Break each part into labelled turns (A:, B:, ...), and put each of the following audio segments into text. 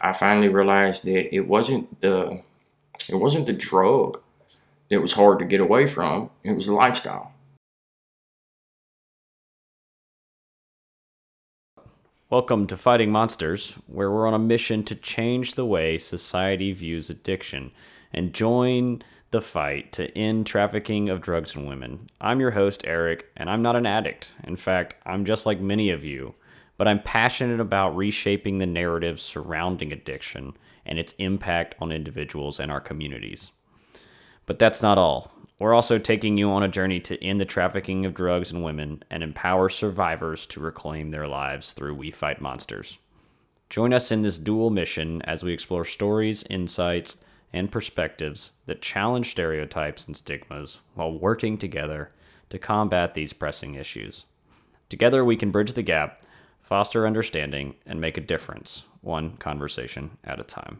A: I finally realized that it wasn't the it wasn't the drug that was hard to get away from. It was the lifestyle.
B: Welcome to Fighting Monsters, where we're on a mission to change the way society views addiction and join the fight to end trafficking of drugs and women. I'm your host, Eric, and I'm not an addict. In fact, I'm just like many of you, but I'm passionate about reshaping the narrative surrounding addiction and its impact on individuals and our communities. But that's not all. We're also taking you on a journey to end the trafficking of drugs and women and empower survivors to reclaim their lives through We Fight Monsters. Join us in this dual mission as we explore stories, insights, and perspectives that challenge stereotypes and stigmas while working together to combat these pressing issues. Together, we can bridge the gap, foster understanding, and make a difference, one conversation at a time.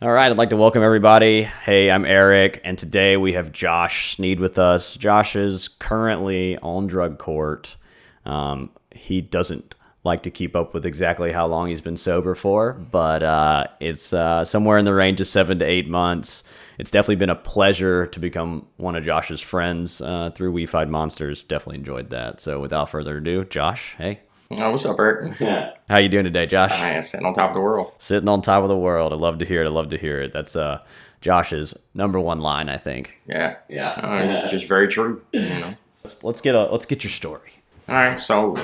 B: All right, I'd like to welcome everybody. Hey, I'm Eric, and today we have Josh Snead with us. Josh is currently on drug court. Um, he doesn't like to keep up with exactly how long he's been sober for, but uh, it's uh, somewhere in the range of seven to eight months. It's definitely been a pleasure to become one of Josh's friends uh, through We Fight Monsters. Definitely enjoyed that. So, without further ado, Josh, hey.
A: Oh, what's up, Eric?
B: Yeah. How you doing today, Josh?
A: I am sitting on top of the world.
B: Sitting on top of the world. I love to hear it. I love to hear it. That's uh, Josh's number one line, I think.
A: Yeah.
B: Yeah.
A: Uh, it's just very true. You know.
B: Let's, let's get a let's get your story.
A: All right. So,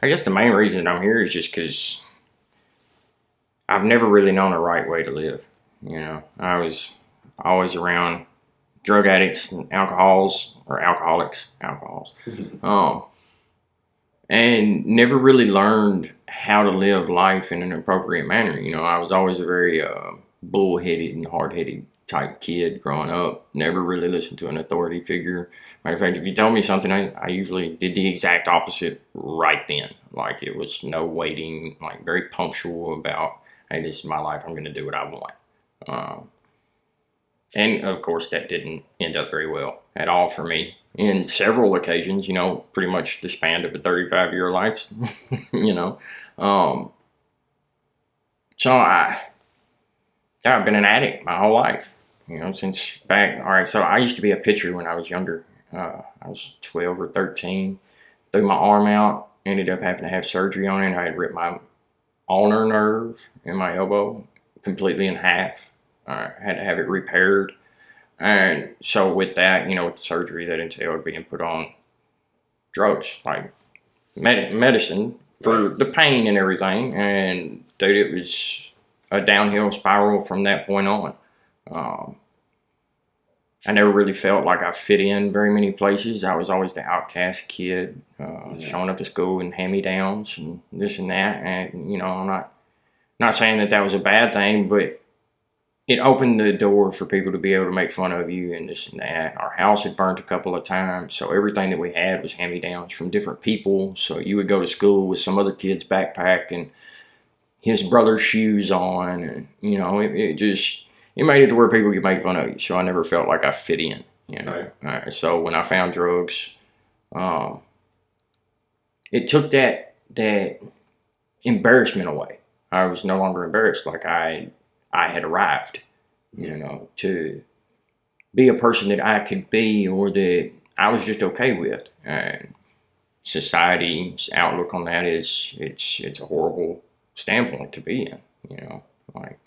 A: I guess the main reason I'm here is just because I've never really known a right way to live. You know, I was always around drug addicts and alcohols or alcoholics, alcohols. Um, and never really learned how to live life in an appropriate manner. You know, I was always a very uh, bullheaded and hard headed type kid growing up. Never really listened to an authority figure. Matter of fact, if you told me something, I, I usually did the exact opposite right then. Like it was no waiting, like very punctual about, hey, this is my life. I'm going to do what I want. Um, and of course, that didn't end up very well at all for me in several occasions, you know, pretty much the span of a 35 year life, you know. Um, so I, I've been an addict my whole life, you know, since back. All right, so I used to be a pitcher when I was younger. Uh, I was 12 or 13. Threw my arm out, ended up having to have surgery on it. I had ripped my ulnar nerve in my elbow completely in half. I had to have it repaired. And so with that, you know, with the surgery that entailed being put on drugs, like med- medicine for the pain and everything. And dude, it was a downhill spiral from that point on. Um, I never really felt like I fit in very many places. I was always the outcast kid, uh, yeah. showing up to school in hand-me-downs and this and that. And you know, I'm not not saying that that was a bad thing, but it opened the door for people to be able to make fun of you and this and that. Our house had burnt a couple of times, so everything that we had was hand me downs from different people. So you would go to school with some other kid's backpack and his brother's shoes on, and you know, it, it just it made it to where people could make fun of you. So I never felt like I fit in. You know, right. so when I found drugs, um, it took that that embarrassment away. I was no longer embarrassed. Like I I had arrived, you know, to be a person that I could be or that I was just okay with. And society's outlook on that is it's it's a horrible standpoint to be in, you know, like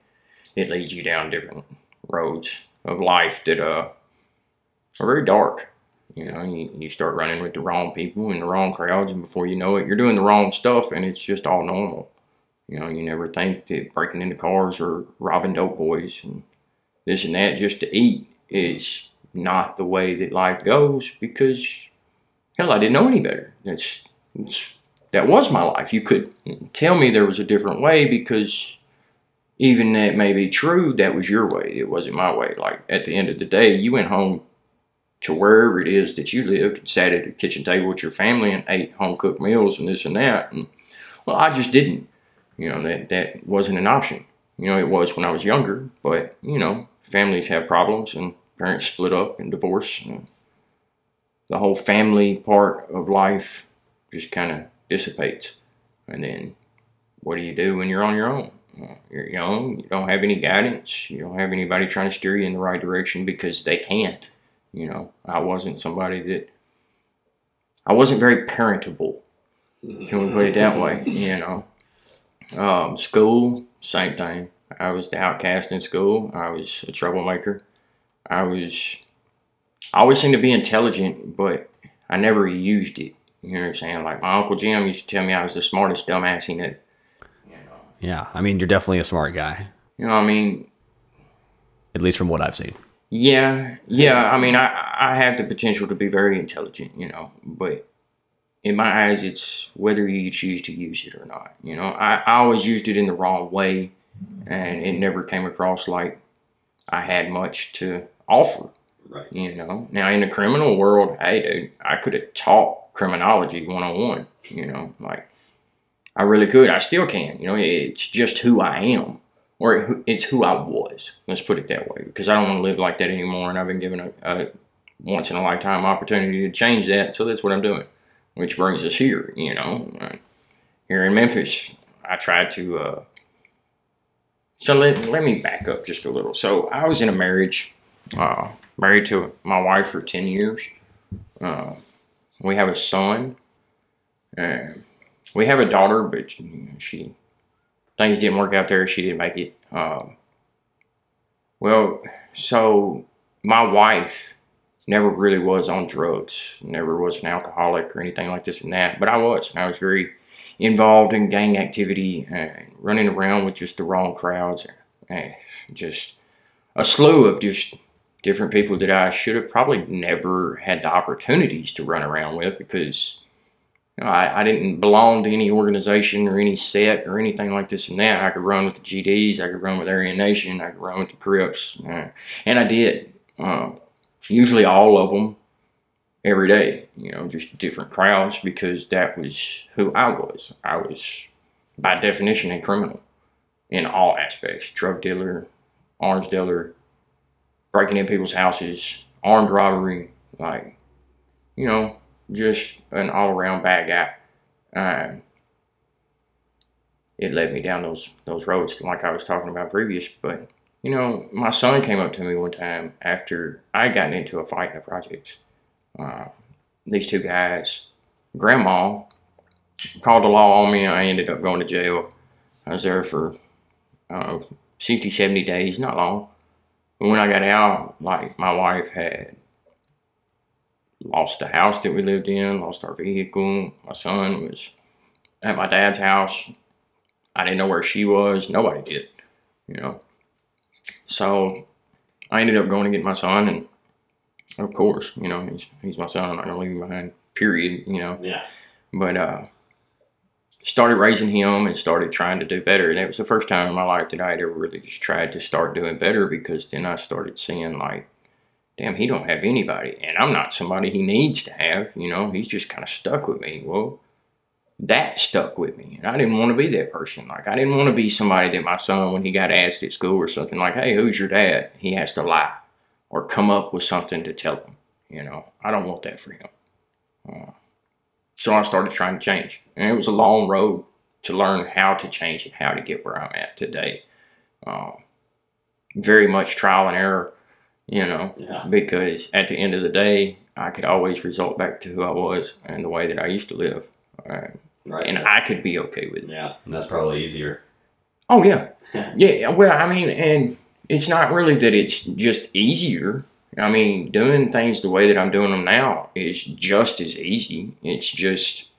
A: it leads you down different roads of life that uh, are very dark. You know, you, you start running with the wrong people and the wrong crowds, and before you know it, you're doing the wrong stuff, and it's just all normal. You know, you never think that breaking into cars or robbing dope boys and this and that just to eat is not the way that life goes because, hell, I didn't know any better. That's, that's that was my life. You could tell me there was a different way because even that may be true, that was your way. It wasn't my way. Like at the end of the day, you went home to wherever it is that you lived and sat at a kitchen table with your family and ate home cooked meals and this and that. And well, I just didn't. You know, that, that wasn't an option. You know, it was when I was younger, but, you know, families have problems and parents split up and divorce. And the whole family part of life just kind of dissipates. And then what do you do when you're on your own? You're young, you don't have any guidance, you don't have anybody trying to steer you in the right direction because they can't. You know, I wasn't somebody that I wasn't very parentable. Can we put it that way? You know, um, school, same thing. I was the outcast in school. I was a troublemaker. I was, I always seemed to be intelligent, but I never used it. You know what I'm saying? Like my uncle Jim used to tell me I was the smartest dumbass he knew.
B: Yeah, I mean, you're definitely a smart guy,
A: You know, what I mean,
B: at least from what I've seen.
A: Yeah, yeah. I mean, I I have the potential to be very intelligent, you know, but in my eyes, it's whether you choose to use it or not. You know, I, I always used it in the wrong way, and it never came across like I had much to offer.
C: Right.
A: You know, now in the criminal world, hey, dude, I could have taught criminology one on one. You know, like I really could. I still can. You know, it's just who I am or it's who I was. Let's put it that way, because I don't want to live like that anymore, and I've been given a, a once in a lifetime opportunity to change that. So that's what I'm doing, which brings us here. You know, here in Memphis, I tried to. Uh, so let let me back up just a little. So I was in a marriage, uh, married to my wife for ten years. Uh, we have a son. And we have a daughter, but she things didn't work out there. She didn't make it. Um, well, so my wife never really was on drugs, never was an alcoholic or anything like this and that, but I was, and I was very involved in gang activity and running around with just the wrong crowds, and just a slew of just different people that I should have probably never had the opportunities to run around with because I, I didn't belong to any organization or any set or anything like this and that. I could run with the GDs, I could run with Aryan Nation, I could run with the Crips, and I did. Uh, usually all of them every day, you know, just different crowds because that was who I was. I was, by definition, a criminal in all aspects drug dealer, arms dealer, breaking in people's houses, armed robbery, like, you know, just an all around bad guy. Um, it led me down those those roads like I was talking about previous. But you know, my son came up to me one time after I had gotten into a fight in the projects. Uh, these two guys, grandma called the law on me. I ended up going to jail. I was there for uh, 60, 70 days, not long. But when I got out, like my wife had lost the house that we lived in, lost our vehicle. My son was at my dad's house. I didn't know where she was. Nobody did, you know. So I ended up going to get my son, and of course, you know, he's he's my son. I'm not gonna leave him behind. Period. You know
C: Yeah.
A: but uh, started raising him and started trying to do better. And it was the first time in my life that I had ever really just tried to start doing better because then I started seeing like, damn, he don't have anybody, and I'm not somebody he needs to have. You know, he's just kind of stuck with me. Well, that stuck with me, and I didn't want to be that person. Like I didn't want to be somebody that my son, when he got asked at school or something like, "Hey, who's your dad?" He has to lie or come up with something to tell him. You know, I don't want that for him. Uh, so I started trying to change. And it was a long road to learn how to change and how to get where I'm at today. Um, very much trial and error, you know,
C: Yeah.
A: because at the end of the day, I could always result back to who I was and the way that I used to live. Uh,
C: Right.
A: and I could be okay with it.
C: yeah. And that's probably easier.
A: Oh, yeah. Yeah, well, I mean, and it's not really that it's just easier. I mean, doing things the way that I'm doing them now is just as easy. It's just,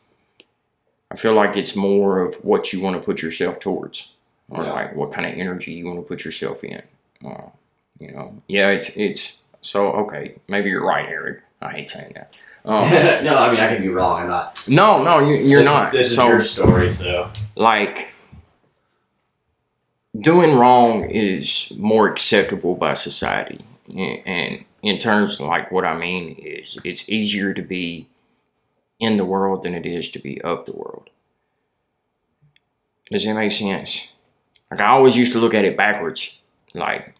A: I feel like it's more of what you want to put yourself towards, or
C: Yeah.
A: like what kind of energy you want to put yourself in. Uh, you know, yeah, it's it's so okay. Maybe you're right, Eric. I hate saying that. Um,
C: no, I mean I could be wrong. I'm not.
A: no, no, you, you're
C: this
A: not.
C: Is, this
A: so
C: is your story, so
A: like doing wrong is more acceptable by society A- and in terms of like what i mean is it's easier to be in the world than it is to be of the world does that make sense like i always used to look at it backwards like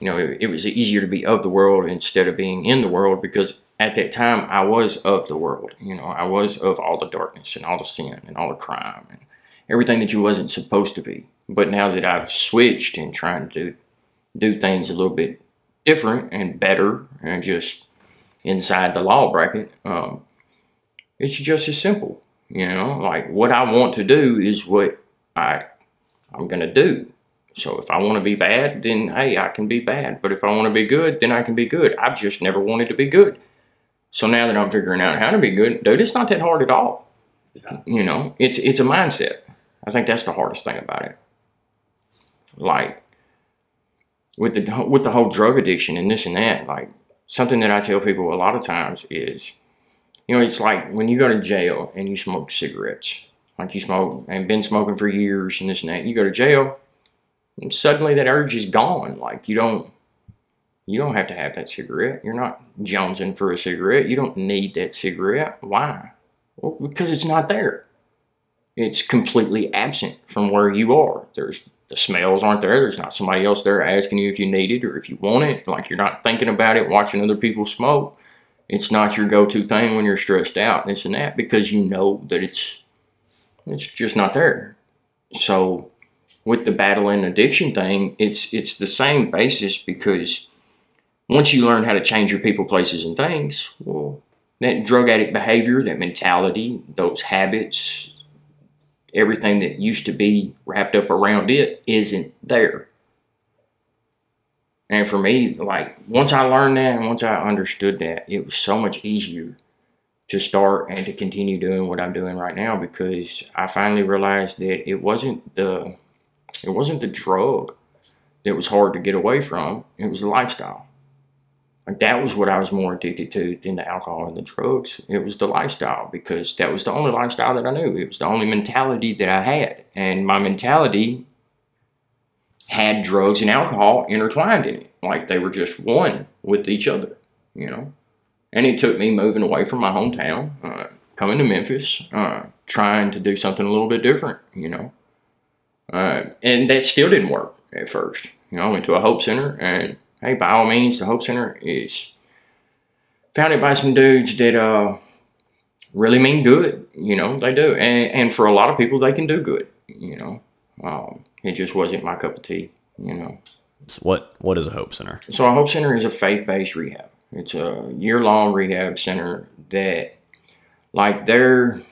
A: you know, it, it was easier to be of the world instead of being in the world because at that time I was of the world. You know, I was of all the darkness and all the sin and all the crime and everything that you wasn't supposed to be. But now that I've switched and trying to do things a little bit different and better and just inside the law bracket, um, it's just as simple. You know, like what I want to do is what I I'm gonna do. So if I want to be bad, then hey, I can be bad. But if I want to be good, then I can be good. I've just never wanted to be good. So now that I'm figuring out how to be good, dude, it's not that hard at all.
C: Yeah.
A: You know, it's it's a mindset. I think that's the hardest thing about it. Like with the with the whole drug addiction and this and that, like something that I tell people a lot of times is, you know, it's like when you go to jail and you smoke cigarettes, like you smoke and been smoking for years and this and that, you go to jail, and suddenly that urge is gone. Like you don't you don't have to have that cigarette. You're not jonesing for a cigarette. You don't need that cigarette. Why? Well, because it's not there. It's completely absent from where you are. There's the smells aren't there. There's not somebody else there asking you if you need it or if you want it. Like you're not thinking about it, watching other people smoke. It's not your go-to thing when you're stressed out, this and that, because you know that it's it's just not there. So with the battle and addiction thing, it's it's the same basis because once you learn how to change your people, places, and things, well, that drug addict behavior, that mentality, those habits, everything that used to be wrapped up around it isn't there. And for me, like once I learned that and once I understood that, it was so much easier to start and to continue doing what I'm doing right now because I finally realized that it wasn't the it wasn't the drug that was hard to get away from, it was the lifestyle. Like that was what I was more addicted to than the alcohol and the drugs. It was the lifestyle because that was the only lifestyle that I knew. It was the only mentality that I had. And my mentality had drugs and alcohol intertwined in it. Like they were just one with each other, you know? And it took me moving away from my hometown, uh, coming to Memphis, uh, trying to do something a little bit different, you know? Uh, and that still didn't work at first. You know, I went to a Hope Center and hey, by all means, the Hope Center is founded by some dudes that uh, really mean good. You know, they do, and and for a lot of people, they can do good. You know, um, it just wasn't my cup of tea. You know,
B: So what what is a Hope Center?
A: so a Hope Center is a faith-based rehab. It's a year-long rehab center that, like, their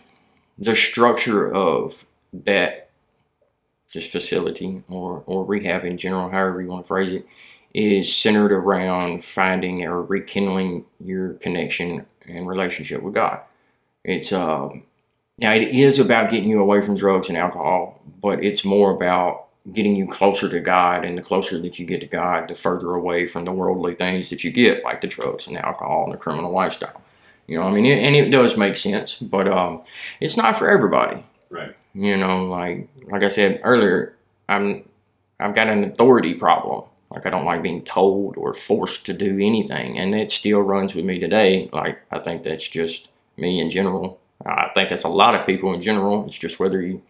A: the structure of that just facility or or rehab in general, however you want to phrase it, is centered around finding or rekindling your connection and relationship with God. It's um now it is about getting you away from drugs and alcohol, but it's more about getting you closer to God, and the closer that you get to God, the further away from the worldly things that you get, like the drugs and the alcohol and the criminal lifestyle. You know, I mean, and it does make sense, but um, it's not for everybody.
C: Right.
A: You know, like like I said earlier, I'm I've got an authority problem. Like I don't like being told or forced to do anything, and it still runs with me today. Like I think that's just me in general. I think that's a lot of people in general. It's just whether you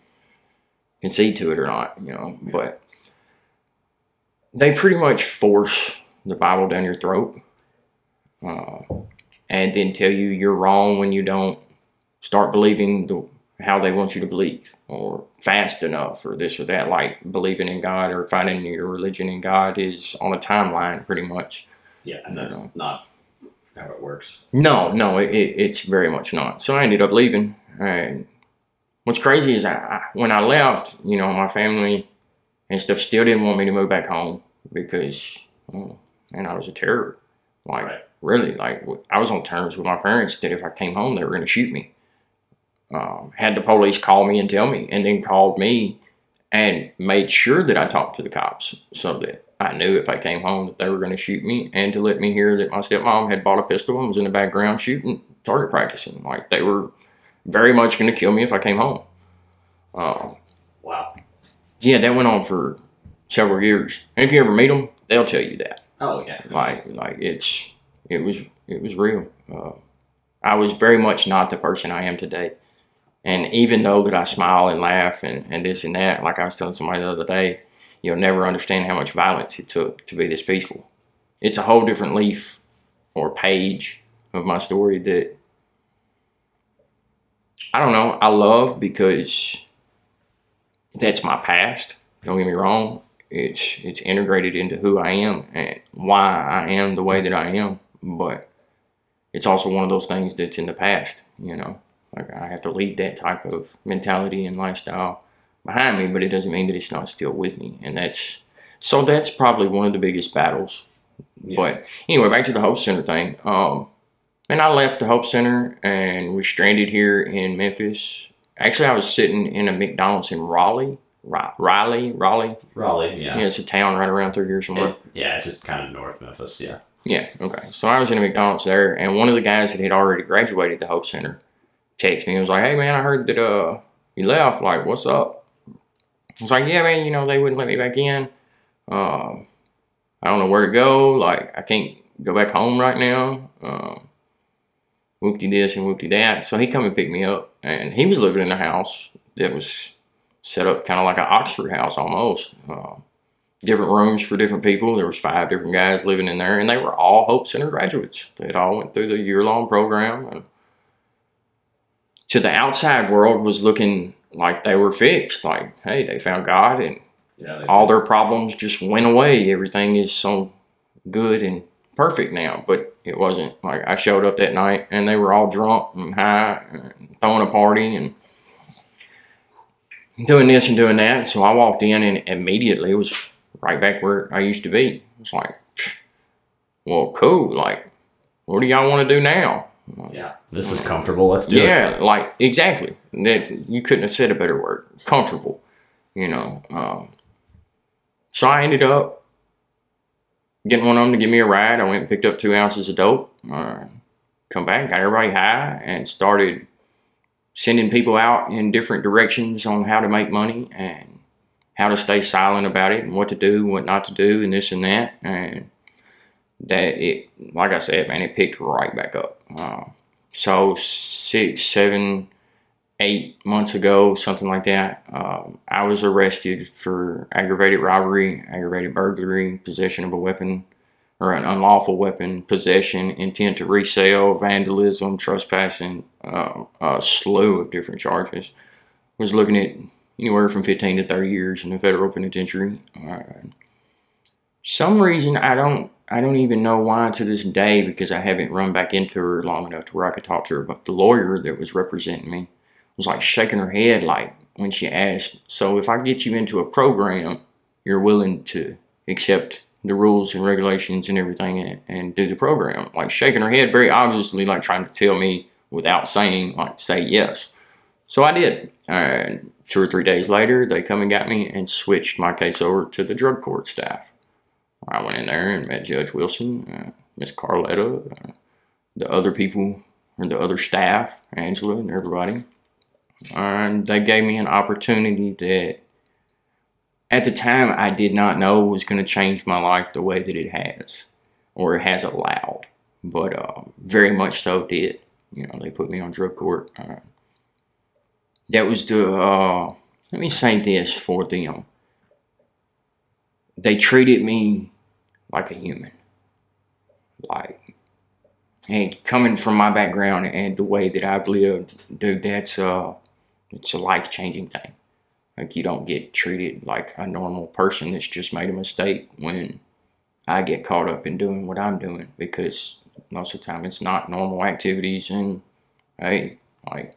A: concede to it or not, you know. But they pretty much force the Bible down your throat, uh, and then tell you you're wrong when you don't start believing the how they want you to believe, or fast enough, or this or that. Like believing in God or finding your religion in God is on a timeline, pretty much.
C: Yeah, and that's not how it works.
A: No, no, it, it, it's very much not. So I ended up leaving. And what's crazy is I, I, when I left, you know, my family and stuff still didn't want me to move back home because, oh, man, I was a terror. Like,
C: Right.
A: really, like, I was on terms with my parents that if I came home, they were going to shoot me. Um, had the police call me and tell me, and then called me and made sure that I talked to the cops so that I knew if I came home that they were going to shoot me, and to let me hear that my stepmom had bought a pistol and was in the background shooting, target practicing. Like they were very much going to kill me if I came home. Uh,
C: Wow.
A: yeah, that went on for several years. And if you ever meet them, they'll tell you that.
C: Oh yeah.
A: Like, like it's it was it was real. Uh, I was very much not the person I am today. And even though that I smile and laugh and, and this and that, like I was telling somebody the other day, you'll never understand how much violence it took to be this peaceful. It's a whole different leaf or page of my story that I don't know, I love because that's my past. Don't get me wrong. It's it's integrated into who I am and why I am the way that I am. But it's also one of those things that's in the past, you know. Like I have to leave that type of mentality and lifestyle behind me, but it doesn't mean that it's not still with me. And that's so that's probably one of the biggest battles.
C: Yeah.
A: But anyway, back to the Hope Center thing. Um, and I left the Hope Center and was stranded here in Memphis. Actually, I was sitting in a McDonald's in Raleigh, Raleigh, Raleigh.
C: Raleigh, yeah.
A: Yeah, it's a town right around through here somewhere.
C: It's, yeah, it's just kind of north Memphis, yeah.
A: Yeah, okay. So I was in a McDonald's there, and one of the guys that had already graduated the Hope Center texted me. He was like, "Hey man, I heard that uh you left. Like, what's up?" I was like, "Yeah, man. You know they wouldn't let me back in. Um, I don't know where to go. Like, I can't go back home right now. Um, whoopty this and whoopty that." So he come and picked me up, and he was living in a house that was set up kind of like an Oxford house almost. Uh, different rooms for different people. There was five different guys living in there, and they were all Hope Center graduates. They all went through the year long program, and to the outside world was looking like they were fixed. Like, hey, they found God, and
C: Yeah,
A: all their problems just went away. Everything is so good and perfect now, but it wasn't. Like I showed up that night, and they were all drunk and high, and throwing a party and doing this and doing that. So I walked in, and immediately it was right back where I used to be. It's like, well, cool. Like, what do y'all want to do now?
C: Yeah.
B: This is comfortable. Let's do it.
A: yeah, like exactly. That you couldn't have said a better word. Comfortable, you know. Um, so I ended up getting one of them to give me a ride. I went and picked up two ounces of dope. Uh, come back, got everybody high, and started sending people out in different directions on how to make money and how to stay silent about it and what to do, what not to do, and this and that. And that it, like I said, man, it picked right back up. So six, seven, eight months ago, something like that, um, I was arrested for aggravated robbery, aggravated burglary, possession of a weapon or an unlawful weapon, possession, intent to resell, vandalism, trespassing, uh, a slew of different charges. Was looking at anywhere from 15 to 30 years in the federal penitentiary. Uh, some reason I don't I don't even know why to this day because I haven't run back into her long enough to where I could talk to her. But the lawyer that was representing me was like shaking her head like when she asked, "So if I get you into a program, you're willing to accept the rules and regulations and everything and, and do the program?" Like shaking her head, very obviously like trying to tell me without saying like say yes. So I did. And two or three days later, they come and got me and switched my case over to the drug court staff. I went in there and met Judge Wilson, uh, Miss Carletta, uh, the other people, and the other staff, Angela and everybody. And they gave me an opportunity that at the time I did not know was going to change my life the way that it has, or it has allowed, but uh, very much so did. You know, they put me on drug court. Uh, that was the, uh, let me say this for them they treated me like a human. Like, and coming from my background and the way that I've lived, dude, that's uh, it's a life changing thing. Like, you don't get treated like a normal person that's just made a mistake when I get caught up in doing what I'm doing because most of the time it's not normal activities. And hey, like,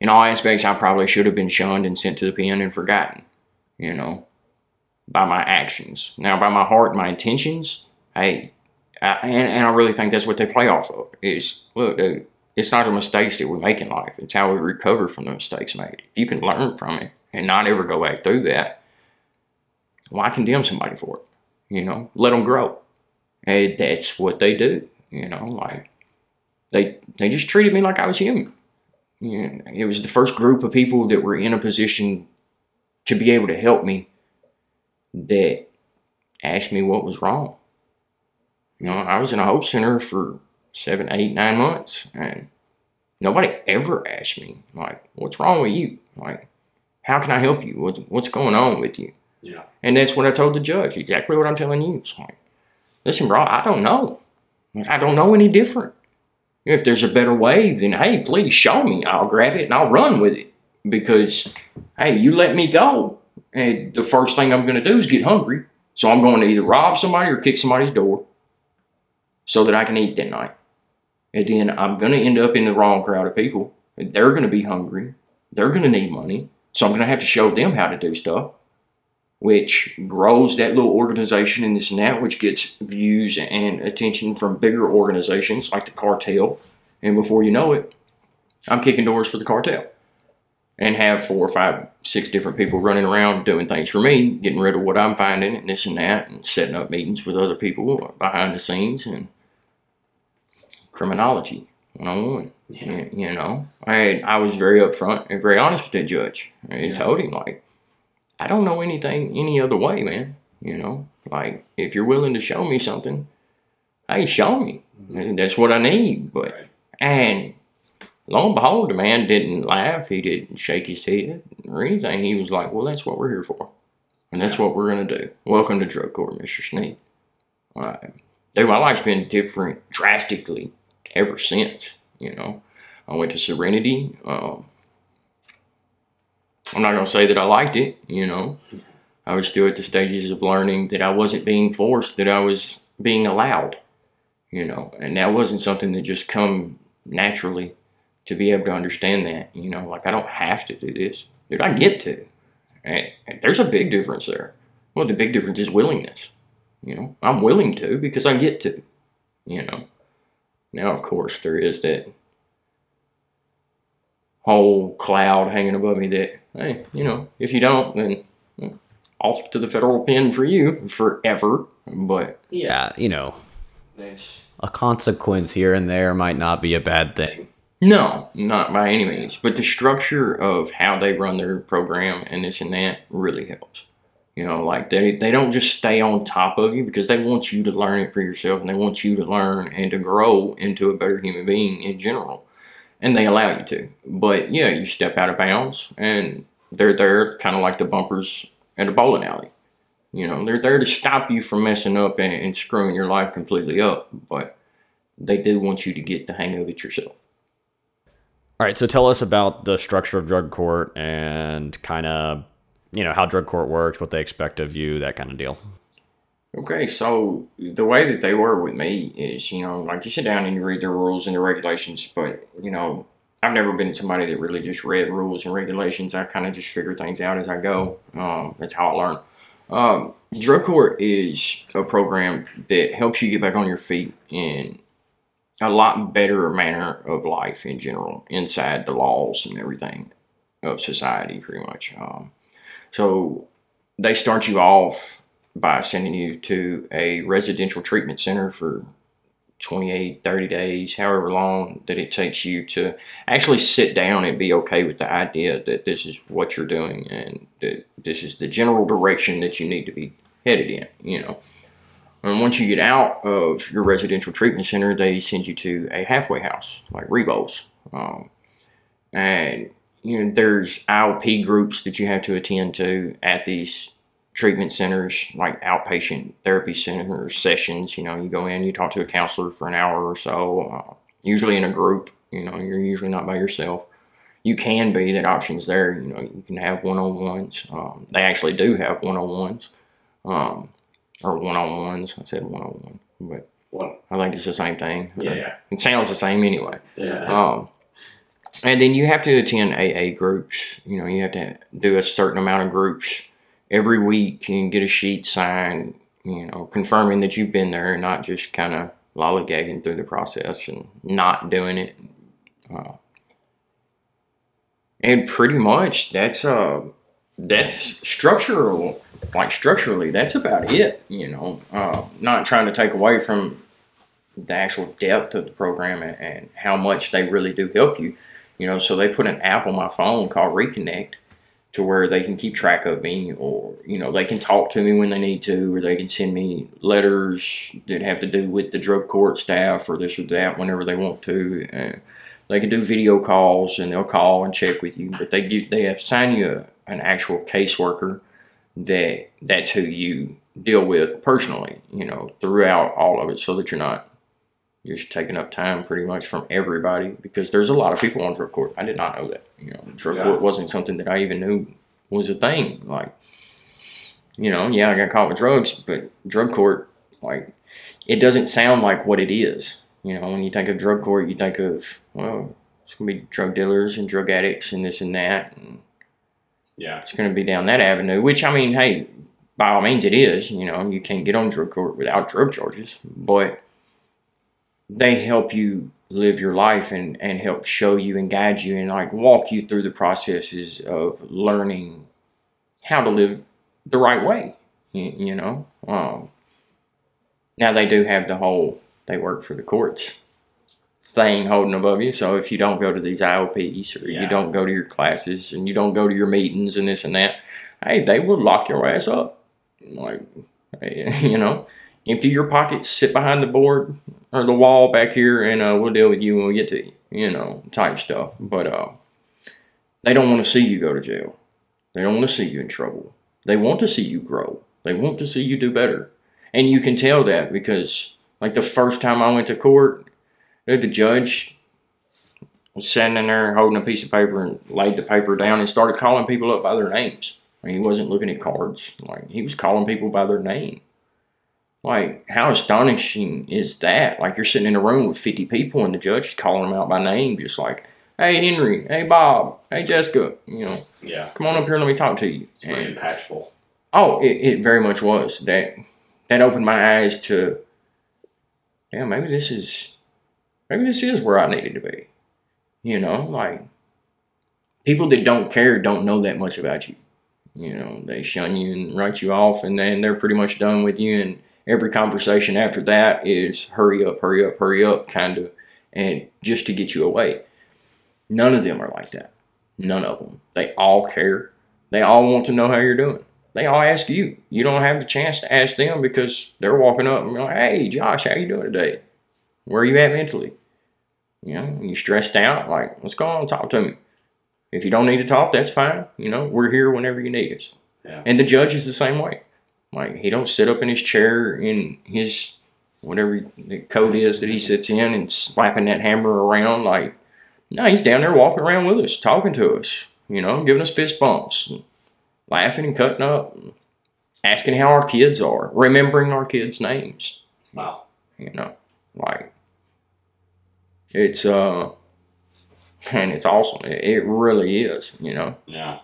A: in all aspects, I probably should have been shunned and sent to the pen and forgotten, you know by my actions. Now, by my heart, my intentions, hey, I, and, and I really think that's what they play off of. Is look, dude, it's not the mistakes that we make in life; it's how we recover from the mistakes made. If you can learn from it and not ever go back through that, why condemn somebody for it? You know, let them grow. And that's what they do. You know, like they they just treated me like I was human. It was the first group of people that were in a position to be able to help me that asked me what was wrong. You know, I was in a hope center for seven, eight, nine months, and nobody ever asked me like, "What's wrong with you? Like, how can I help you? What's what's going on with you?"
C: Yeah.
A: And that's what I told the judge. Exactly what I'm telling you. It's like, listen, bro, I don't know. I don't know any different. If there's a better way, then hey, please show me. I'll grab it and I'll run with it. Because hey, you let me go, and the first thing I'm going to do is get hungry. So I'm going to either rob somebody or kick somebody's door, so that I can eat that night. And then I'm going to end up in the wrong crowd of people. They're going to be hungry. They're going to need money. So I'm going to have to show them how to do stuff which grows that little organization and this and that, which gets views and attention from bigger organizations like the cartel. And before you know it, I'm kicking doors for the cartel and have four or five, six different people running around doing things for me, getting rid of what I'm finding and this and that, and setting up meetings with other people behind the scenes and criminology one on one. You know, I I was very upfront and very honest with the judge. I
C: Yeah.
A: told him like, I don't know anything any other way, man. You know, like if you're willing to show me something, hey, show me. And that's what I need. But
C: Right.
A: and lo and behold, the man didn't laugh. He didn't shake his head or anything. He was like, "Well, that's what we're here for, and that's what we're gonna do." Welcome to drug court, Sneak. Uh, dude, my life's been different drastically ever since. You know, I went to Serenity. Um, I'm not gonna say that I liked it. You know, I was still at the stages of learning that I wasn't being forced, that I was being allowed. You know, and that wasn't something that just come naturally to be able to understand that. You know, like I don't have to do this, dude. I get to, and, and there's a big difference there. Well, the big difference is willingness. You know, I'm willing to because I get to. You know, now of course there is that whole cloud hanging above me that hey, you know, if you don't, then hmm, off to the federal pen for you forever. But
B: Yeah, you know,
A: that's
B: a consequence here and there might not be a bad thing.
A: No, not by any means. But the structure of how they run their program and this and that really helps. You know, like they, they don't just stay on top of you because they want you to learn it for yourself and they want you to learn and to grow into a better human being in general. And they allow you to. But yeah, you step out of bounds and they're there kind of like the bumpers at a bowling alley. You know, they're there to stop you from messing up and, and screwing your life completely up. But they do want you to get the hang of it yourself.
B: All right, so tell us about the structure of drug court and kind of, you know, how drug court works, what they expect of you, that kind of deal.
A: Okay, so the way that they were with me is, you know, like you sit down and you read the rules and the regulations, but, you know, I've never been somebody that really just read rules and regulations. I kind of just figure things out as I go. Um, that's how I learn. Um, drug court is a program that helps you get back on your feet in a lot better manner of life in general, inside the laws and everything of society, pretty much. Um, so they start you off by sending you to a residential treatment center for 28, 30 days, however long that it takes you to actually sit down and be okay with the idea that this is what you're doing and that this is the general direction that you need to be headed in, you know. And once you get out of your residential treatment center, they send you to a halfway house, like Rebos. Um, and, you know, there's IOP groups that you have to attend to at these treatment centers, like outpatient therapy centers, sessions. You know, you go in, you talk to a counselor for an hour or so, uh, usually in a group. You know, you're usually not by yourself. You can be, that option's there. You know, you can have one on ones. Um, they actually do have one on ones, um, or one on ones. I said one on one, but? I think it's the same thing.
C: Yeah.
A: It sounds the same anyway.
C: Yeah.
A: Um, and then you have to attend AA groups. You know, you have to do a certain amount of groups every week. and get a sheet signed, you know, confirming that you've been there and not just kind of lollygagging through the process and not doing it. Uh, and pretty much that's uh that's structural like structurally that's about it you know uh, not trying to take away from the actual depth of the program and, and how much they really do help you. You know, so they put an app on my phone called Reconnect to where they can keep track of me or, you know, they can talk to me when they need to or they can send me letters that have to do with the drug court staff or this or that whenever they want to. And they can do video calls and they'll call and check with you, but they give, they assign you a, an actual caseworker that that's who you deal with personally, you know, throughout all of it, so that you're not just taking up time pretty much from everybody because there's a lot of people on drug court. I did not know that. You know, drug
C: Yeah.
A: court wasn't something that I even knew was a thing. Like, you know, yeah, I got caught with drugs, but drug court, like, it doesn't sound like what it is. You know, when you think of drug court, you think of, well, it's going to be drug dealers and drug addicts and this and that. And
C: Yeah.
A: it's going to be down that avenue, which, I mean, hey, by all means it is. You know, you can't get on drug court without drug charges. But they help you live your life and, and help show you and guide you and, like, walk you through the processes of learning how to live the right way. You, you know? Um, now, they do have the whole they work for the courts thing holding above you. So if you don't go to these IOPs or
C: Yeah.
A: you don't go to your classes and you don't go to your meetings and this and that, hey, they will lock your ass up. Like, you know, empty your pockets, sit behind the board or the wall back here, and uh, we'll deal with you when we get to you. You know, type stuff. But uh, they don't want to see you go to jail. They don't want to see you in trouble. They want to see you grow. They want to see you do better. And you can tell that because, like, the first time I went to court, the judge was standing there holding a piece of paper and laid the paper down and started calling people up by their names. Like, he wasn't looking at cards. Like, he was calling people by their name. Like, how astonishing is that? Like, you're sitting in a room with 50 people and the judge is calling them out by name, just like, hey, Henry, hey, Bob, hey, Jessica, you know,
C: Yeah.
A: come on up here and let me talk to you.
C: It's very
A: And-
C: impactful.
A: Oh, it, it very much was. That that opened my eyes to yeah, maybe this is maybe this is where I needed to be. You know, like people that don't care don't know that much about you. You know, they shun you and write you off and then they're pretty much done with you and every conversation after that is hurry up, hurry up, hurry up kind of and just to get you away. None of them are like that. None of them. They all care. They all want to know how you're doing they all ask you. You don't have the chance to ask them because they're walking up and like, "Hey, Josh, how you doing today? Where are you at mentally? You know, you stressed out? Like, let's go on? Talk to me. If you don't need to talk, that's fine. You know, we're here whenever you need us.
C: Yeah.
A: And the judge is the same way. Like, he don't sit up in his chair in his whatever the code is that he sits in and slapping that hammer around. Like, no, he's down there walking around with us, talking to us. You know, giving us fist bumps laughing and cutting up, and asking how our kids are, remembering our kids' names.
C: Wow.
A: You know, like it's uh, and it's awesome. It, it really is. You know,
C: Yeah.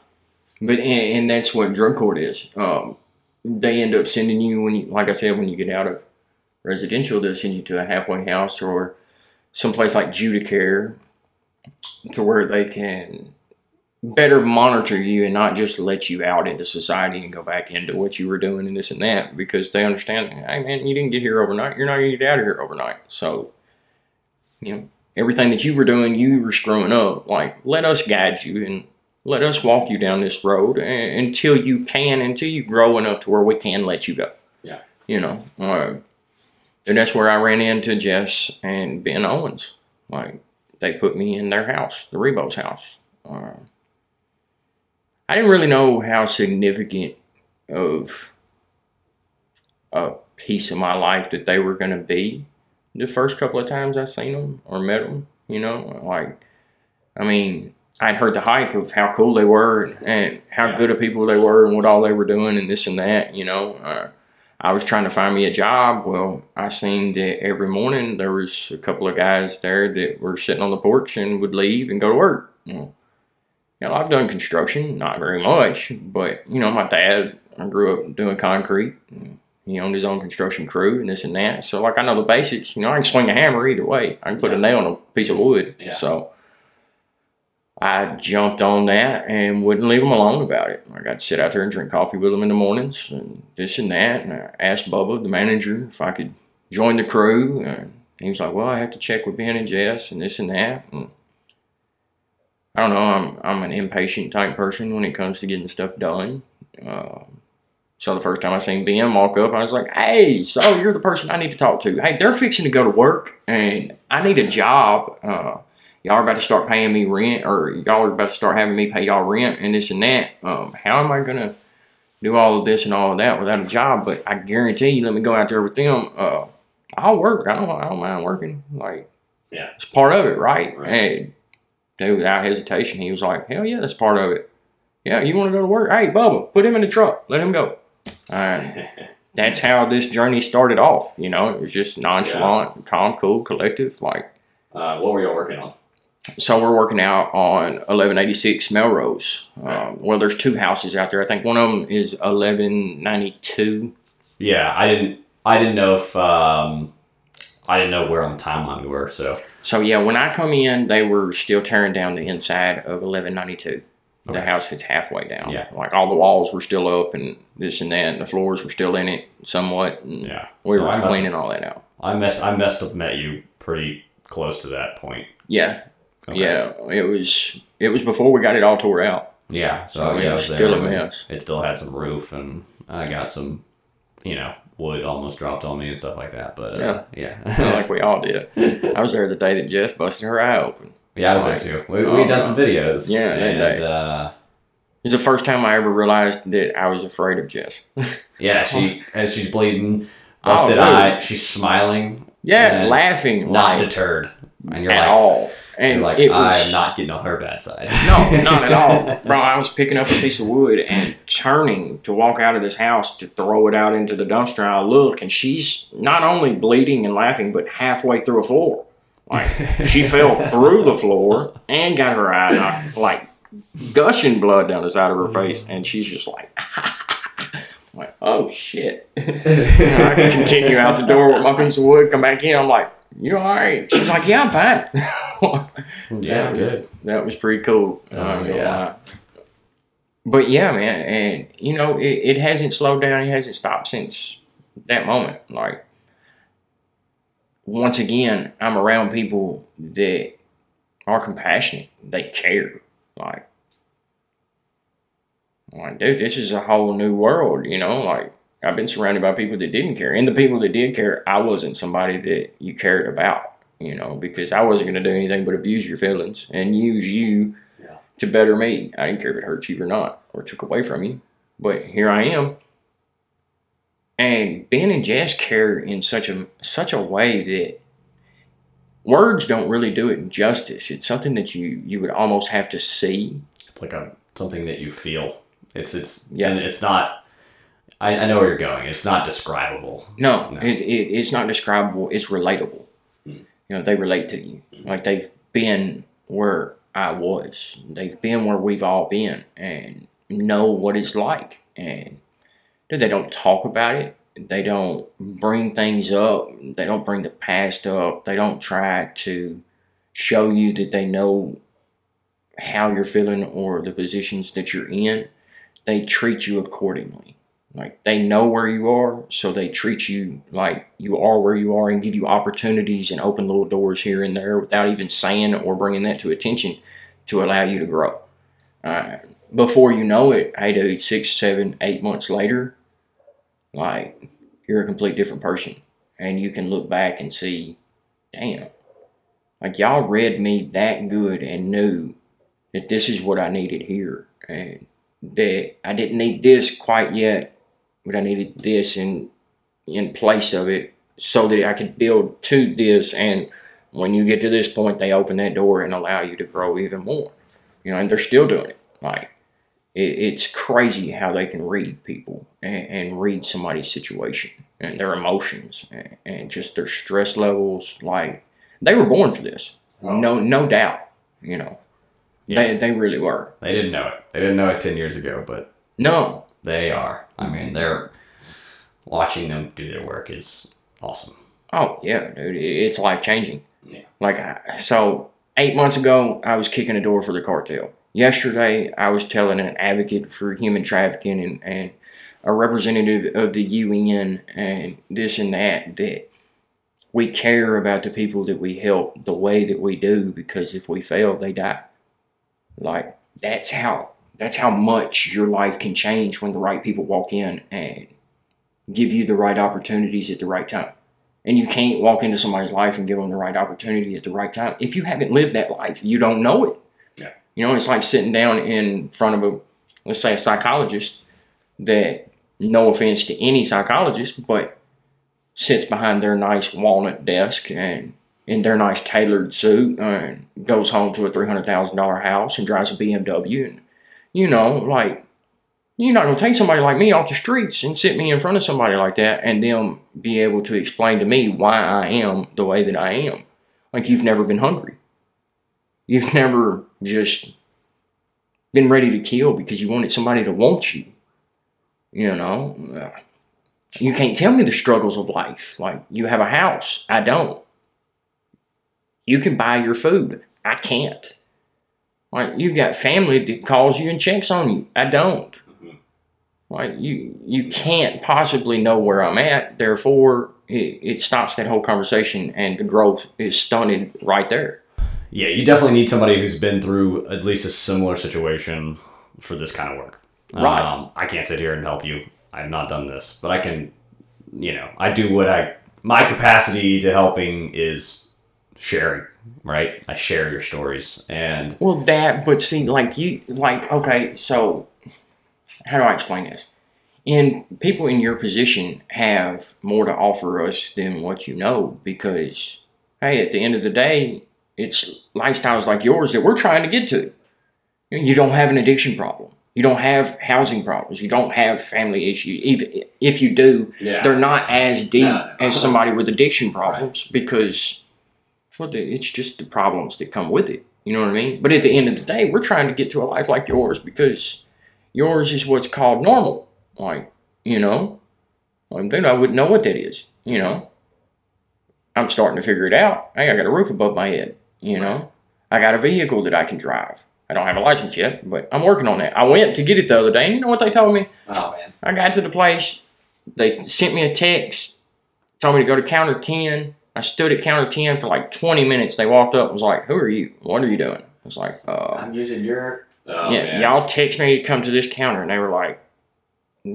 A: but and, and that's what drug court is. Um, they end up sending you when you, like I said, when you get out of residential, they'll send you to a halfway house or someplace like Judicare, to where they can better monitor you and not just let you out into society and go back into what you were doing and this and that because they understand, hey man, you didn't get here overnight. You're not going to get out of here overnight. So, you know, everything that you were doing, you were screwing up. Like, let us guide you and let us walk you down this road until you can, until you grow enough to where we can let you go.
C: Yeah.
A: You know, um, and that's where I ran into Jess and Ben Owens. Like, they put me in their house, the Rebo's house. Um, I didn't really know how significant of a piece of my life that they were going to be the first couple of times I seen them or met them. You know, like, I mean, I'd heard the hype of how cool they were and how good of people they were and what all they were doing and this and that. You know, uh, I was trying to find me a job. Well, I seen that every morning there was a couple of guys there that were sitting on the porch and would leave and go to work. Well, you know, I've done construction, not very much, but you know, my dad, I grew up doing concrete. and He owned his own construction crew and this and that. So, like, I know the basics. You know, I can swing a hammer either way. I can put a nail on a piece of wood.
C: Yeah.
A: So, I jumped on that and wouldn't leave them alone about it. I got to sit out there and drink coffee with them in the mornings and this and that. And I asked Bubba, the manager, if I could join the crew. And he was like, "Well, I have to check with Ben and Jess and this and that." And I don't know. I'm I'm an impatient type person when it comes to getting stuff done. Um, so the first time I seen Ben walk up, I was like, "Hey, so you're the person I need to talk to. Hey, they're fixing to go to work, and I need a job. Uh, y'all are about to start paying me rent, or y'all are about to start having me pay y'all rent, and this and that. Um, how am I gonna do all of this and all of that without a job, but I guarantee you, let me go out there with them. Uh, I'll work. I don't. I don't mind working. Like,
C: Yeah.
A: it's part of it, right?
C: Right.
A: And dude, without hesitation, he was like, "Hell yeah, that's part of it." Yeah, you want to go to work? Hey, Bubba, put him in the truck. Let him go. And that's how this journey started off. You know, it was just nonchalant, calm, cool, collective. Like,
C: uh, what were y'all working on?
A: so we're working out on 1186 Melrose. Um, well, there's two houses out there. I think one of them is 1192.
C: Yeah, I didn't. I didn't know if. Um, I didn't know where on the timeline we were. So
A: So yeah, when I come in, they were still tearing down the inside of 1192. The house is halfway down.
C: Yeah.
A: Like all the walls were still up and this and that, and the floors were still in it somewhat. And
C: yeah,
A: we
C: So
A: were
C: I must-
A: cleaning all that out.
C: I messed. I must have met you pretty close to that point.
A: Yeah.
C: Okay.
A: Yeah. It was it was before we got it all tore out.
C: Yeah. So
A: So,
C: yeah,
A: it was still a mess.
C: It still had some roof, and I got some, you know, wood almost dropped on me and stuff like that. But uh, yeah, yeah,
A: like we all did. I was there the day that Jess busted her eye open.
C: Yeah, I was there
A: Like,
C: too. We we done some videos.
A: Yeah, that
C: and
A: day.
C: uh,
A: It's the first time I ever realized that I was afraid of Jess.
C: yeah, she as she's bleeding, busted
A: Oh, dude.
C: eye, she's smiling,
A: yeah,
C: And
A: laughing
C: not
A: like
C: deterred, and you're
A: at
C: like,
A: all. And
C: you're like,
A: was
C: I'm not getting on her bad side.
A: no, not at all, bro. I was picking up a piece of wood and turning to walk out of this house to throw it out into the dumpster. And I look, and she's not only bleeding and laughing, but halfway through a floor. Like she fell through the floor and got her eye knocked, like gushing blood down the side of her face, and she's just like. I'm like, oh shit. I can continue out the door with my piece of wood, come back in. I'm like, you all right? She's like, yeah, I'm fine.
C: Yeah,
A: that was,
C: good.
A: That was pretty cool.
C: Oh,
A: gonna
C: yeah.
A: But yeah, man, and you know, it, it hasn't slowed down. It hasn't stopped since that moment. Like, once again, I'm around people that are compassionate. They care. Like, like, dude, this is a whole new world. You know, like I've been surrounded by people that didn't care, and the people that did care, I wasn't somebody that you cared about. You know, because I wasn't going to do anything but abuse your feelings and use you
C: Yeah.
A: to better me. I didn't care if it hurt you or not, or took away from you. But here I am. And Ben and Jess care in such a such a way that words don't really do it justice. It's something that you you would almost have to see.
C: It's like a something that you feel. It's it's
A: Yeah.
C: and it's not. I, I know where you're going. It's not describable.
A: No,
C: No.
A: It, it, it's not describable. It's relatable.
C: Hmm.
A: You know, they relate to you. Like they've been where I was. They've been where we've all been and know what it's like. And dude, they don't talk about it. They don't bring things up. They don't bring the past up. They don't try to show you that they know how you're feeling or the positions that you're in. They treat you accordingly. Like they know where you are, so they treat you like you are where you are and give you opportunities and open little doors here and there without even saying or bringing that to attention to allow you to grow. Uh, before you know it, hey dude, six, seven, eight months later, like you're a complete different person. And you can look back and see, damn, like y'all read me that good and knew that this is what I needed here. And that I didn't need this quite yet, but I needed this in in place of it so that I could build to this. And when you get to this point, they open that door and allow you to grow even more. You know, and they're still doing it. Like it's crazy how they can read people and, and read somebody's situation and their emotions and, and just their stress levels. Like they were born for this, no no doubt. You know,
C: Yeah.
A: they they really were.
C: They didn't know it. They didn't know it ten years ago, but
A: No,
C: they are. I mean, they're watching them do their work is awesome.
A: Oh yeah, dude, it's life changing.
C: Yeah.
A: Like I, so, eight months ago, I was kicking a door for the cartel. Yesterday, I was telling an advocate for human trafficking and, and a representative of the UN and this and that that we care about the people that we help the way that we do because if we fail, they die. Like that's how that's how much your life can change when the right people walk in and give you the right opportunities at the right time. And you can't walk into somebody's life and give them the right opportunity at the right time. If you haven't lived that life, you don't know it. You know, it's like sitting down in front of a, let's say, a psychologist that, no offense to any psychologist, but sits behind their nice walnut desk and in their nice tailored suit and goes home to a $300,000 house and drives a BMW. And, you know, like, you're not going to take somebody like me off the streets and sit me in front of somebody like that and them be able to explain to me why I am the way that I am. Like, you've never been hungry. You've never just been ready to kill because you wanted somebody to want you. You know, uh, you can't tell me the struggles of life. Like, you have a house, I don't. You can buy your food, I can't. Like, you've got family that calls you and checks on you, I don't. Like, you, you can't possibly know where I'm at, therefore, it, it stops that whole conversation and the growth is stunted right there.
B: Yeah, you definitely need somebody who's been through at least a similar situation for this kind of work.
A: Right.
B: Um, I can't sit here and help you. I've not done this, but I can, you know, I do what I, my capacity to helping is sharing, right? I share your stories and.
A: Well, that, but see, like you, like, okay, so how do I explain this? And people in your position have more to offer us than what you know because, hey, at the end of the day, it's lifestyles like yours that we're trying to get to. You don't have an addiction problem. You don't have housing problems. You don't have family issues. Even if you do,
B: Yeah.
A: they're not as deep
B: No,
A: as somebody with addiction problems because well, it's just the problems that come with it. You know what I mean? But at the end of the day, we're trying to get to a life like yours because yours is what's called normal. Like, you know, dude, I wouldn't know what that is. You know, I'm starting to figure it out. Hey, I got a roof above my head. You know, I got a vehicle that I can drive. I don't have a license yet, but I'm working on that. I went to get it the other day, and you know what they told me?
C: Oh man.
A: I got to the place. They sent me a text, told me to go to counter 10. I stood at counter 10 for like 20 minutes. They walked up and was like, Who are you? What are you doing? I was like, uh,
C: I'm using your. Oh,
A: yeah,
C: man.
A: y'all text me to come to this counter. And they were like,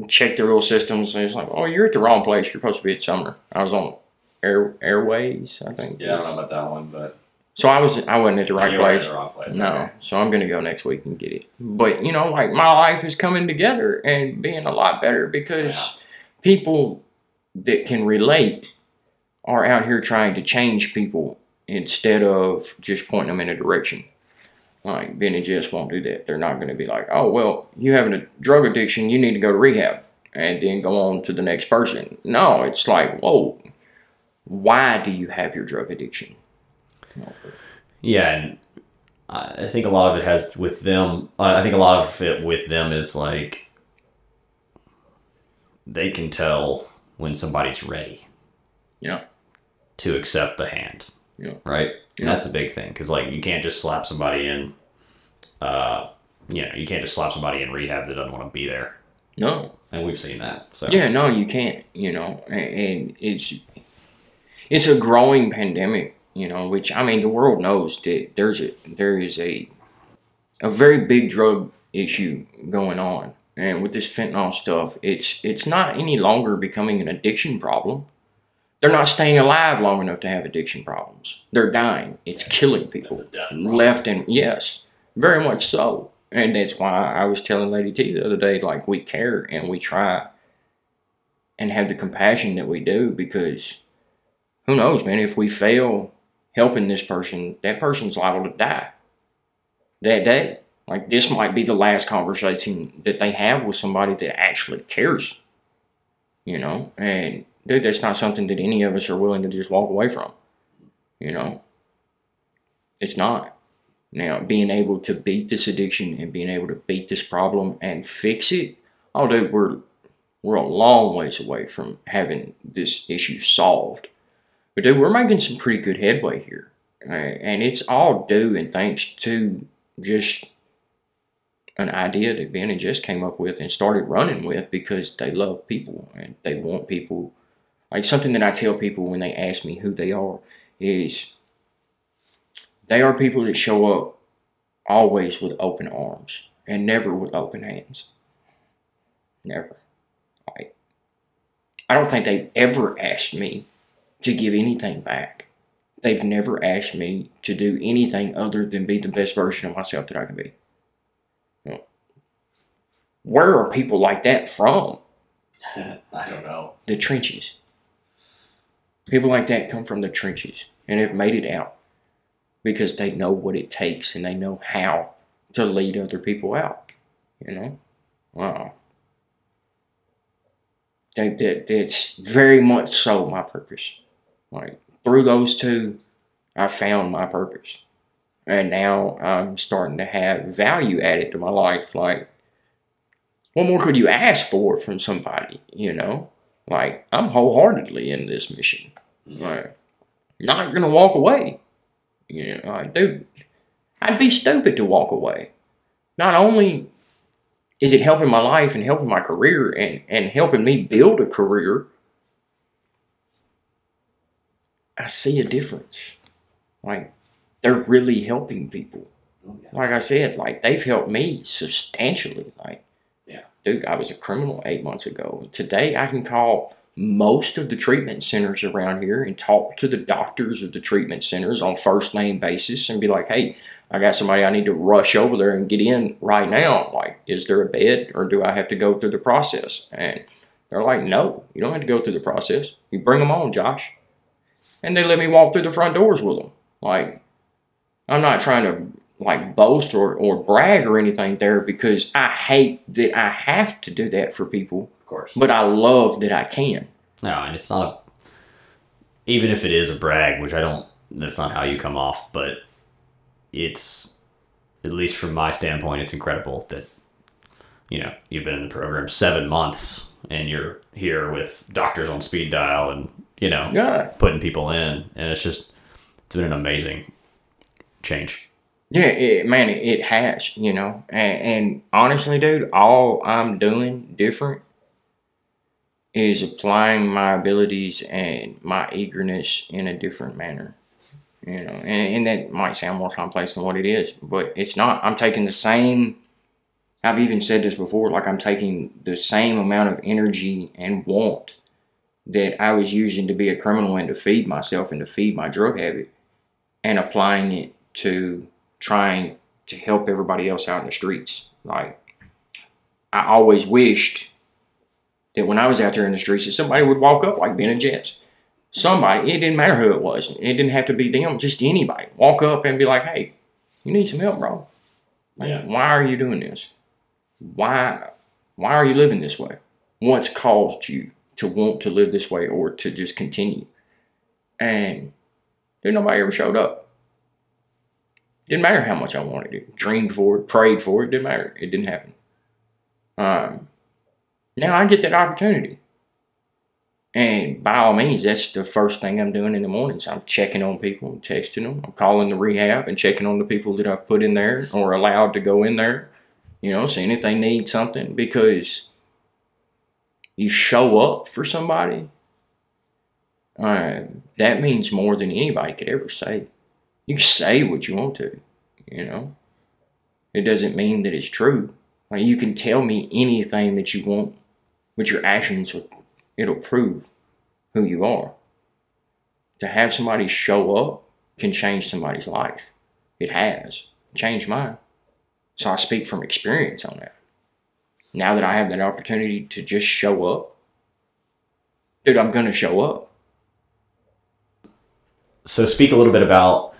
A: check their little systems. And it's like, Oh, you're at the wrong place. You're supposed to be at Sumner. I was on Air Airways, I think.
C: Yeah, I don't know about that one, but
A: So I was I wasn't at the right
C: you were in
A: place.
C: the wrong place.
A: No, so I'm gonna go next week and get it. But you know, like my life is coming together and being a lot better because people that can relate are out here trying to change people instead of just pointing them in a direction. Like Ben and Jess won't do that. They're not gonna be like, oh well, you having a drug addiction, you need to go to rehab and then go on to the next person. No, it's like, whoa, why do you have your drug addiction?
B: Yeah, and I think a lot of it has with them. I think a lot of it with them is like they can tell when somebody's ready
A: Yeah.
B: to accept the hand.
A: Yeah.
B: Right. And that's a big thing because like you can't just slap somebody in. Uh, you know, you can't just slap somebody in rehab that doesn't want to be there,
A: No.
B: and we've seen that. So
A: Yeah, no, you can't. You know, and, and it's it's a growing pandemic. You know, which I mean, the world knows that there's a there is a a very big drug issue going on, and with this fentanyl stuff, it's it's not any longer becoming an addiction problem. They're not staying alive long enough to have addiction problems. They're dying. It's killing people
C: That's a death problem.
A: left and yes, very much so. And that's why I was telling Lady T the other day, like we care and we try and have the compassion that we do because who knows, man, if we fail helping this person, that person's liable to die that day. Like this might be the last conversation that they have with somebody that actually cares. You know? And dude, that's not something that any of us are willing to just walk away from. You know? It's not. Now, being able to beat this addiction and being able to beat this problem and fix it, oh, dude, we're we're a long ways away from having this issue solved. But dude, we're making some pretty good headway here, Uh, and it's all due and thanks to just an idea that Ben and Jess came up with and started running with because they love people and they want people. Like something that I tell people when they ask me who they are is they are people that show up always with open arms and never with open hands. Never. Like, I don't think they've ever asked me to give anything back. They've never asked me to do anything other than be the best version of myself that I can be. Hmm. Where are people like that from?
C: I don't know.
A: The trenches. People like that come from the trenches and have made it out because they know what it takes and they know how to lead other people out. You know? Wow. That, that, that's very much so my purpose. Like, through those two, I found my purpose. And now I'm starting to have value added to my life. Like, what more could you ask for from somebody? You know? Like, I'm wholeheartedly in this mission. Mm-hmm. Like, not gonna walk away. You know, I do. I'd be stupid to walk away. Not only is it helping my life and helping my career and, and helping me build a career, I see a difference. Like, they're really helping people.
C: Oh, yeah.
A: Like I said, like, they've helped me substantially. Like,
C: Yeah.
A: dude, I was a criminal eight months ago. Today, I can call most of the treatment centers around here and talk to the doctors of the treatment centers on first name basis and be like, hey, I got somebody I need to rush over there and get in right now. Like, is there a bed or do I have to go through the process? And they're like, no, you don't have to go through the process. You bring them on, Josh. And they let me walk through the front doors with them. Like, I'm not trying to like boast or, or brag or anything there because I hate that I have to do that for people,
C: Of course.
A: but I love that I can.
B: No, and it's not a. Even if it is a brag, which I don't. That's not how you come off, but it's at least from my standpoint, it's incredible that you know you've been in the program seven months and you're here with doctors on speed dial and you know
A: Yeah.
B: putting people in, and it's just it's been an amazing change.
A: Yeah, it, man, it, it has, you know. And, and honestly, dude, all I'm doing different is applying my abilities and my eagerness in a different manner. You know, and, and that might sound more complex than what it is, but it's not. I'm taking the same. I've even said this before. Like I'm taking the same amount of energy and want that I was using to be a criminal and to feed myself and to feed my drug habit, and applying it to trying to help everybody else out in the streets. Like, I always wished that when I was out there in the streets, that somebody would walk up like Ben and Jess. Somebody, it didn't matter who it was. It didn't have to be them, just anybody. Walk up and be like, hey, you need some help, bro. Like,
C: Yeah.
A: Why are you doing this? Why why are you living this way? What's caused you to want to live this way or to just continue? And did nobody ever showed up. Didn't matter how much I wanted it. Dreamed for it, prayed for it. Didn't matter. It didn't happen. Um, now I get that opportunity. And by all means, that's the first thing I'm doing in the mornings. I'm checking on people and texting them. I'm calling the rehab and checking on the people that I've put in there or allowed to go in there. You know, seeing if they need something because you show up for somebody. Uh, that means more than anybody could ever say. You can say what you want to, you know. It doesn't mean that it's true. Like you can tell me anything that you want, but your actions will it'll prove who you are. To have somebody show up can change somebody's life. It has changed mine. So I speak from experience on that. Now that I have that opportunity to just show up, dude, I'm gonna show up.
B: So speak a little bit about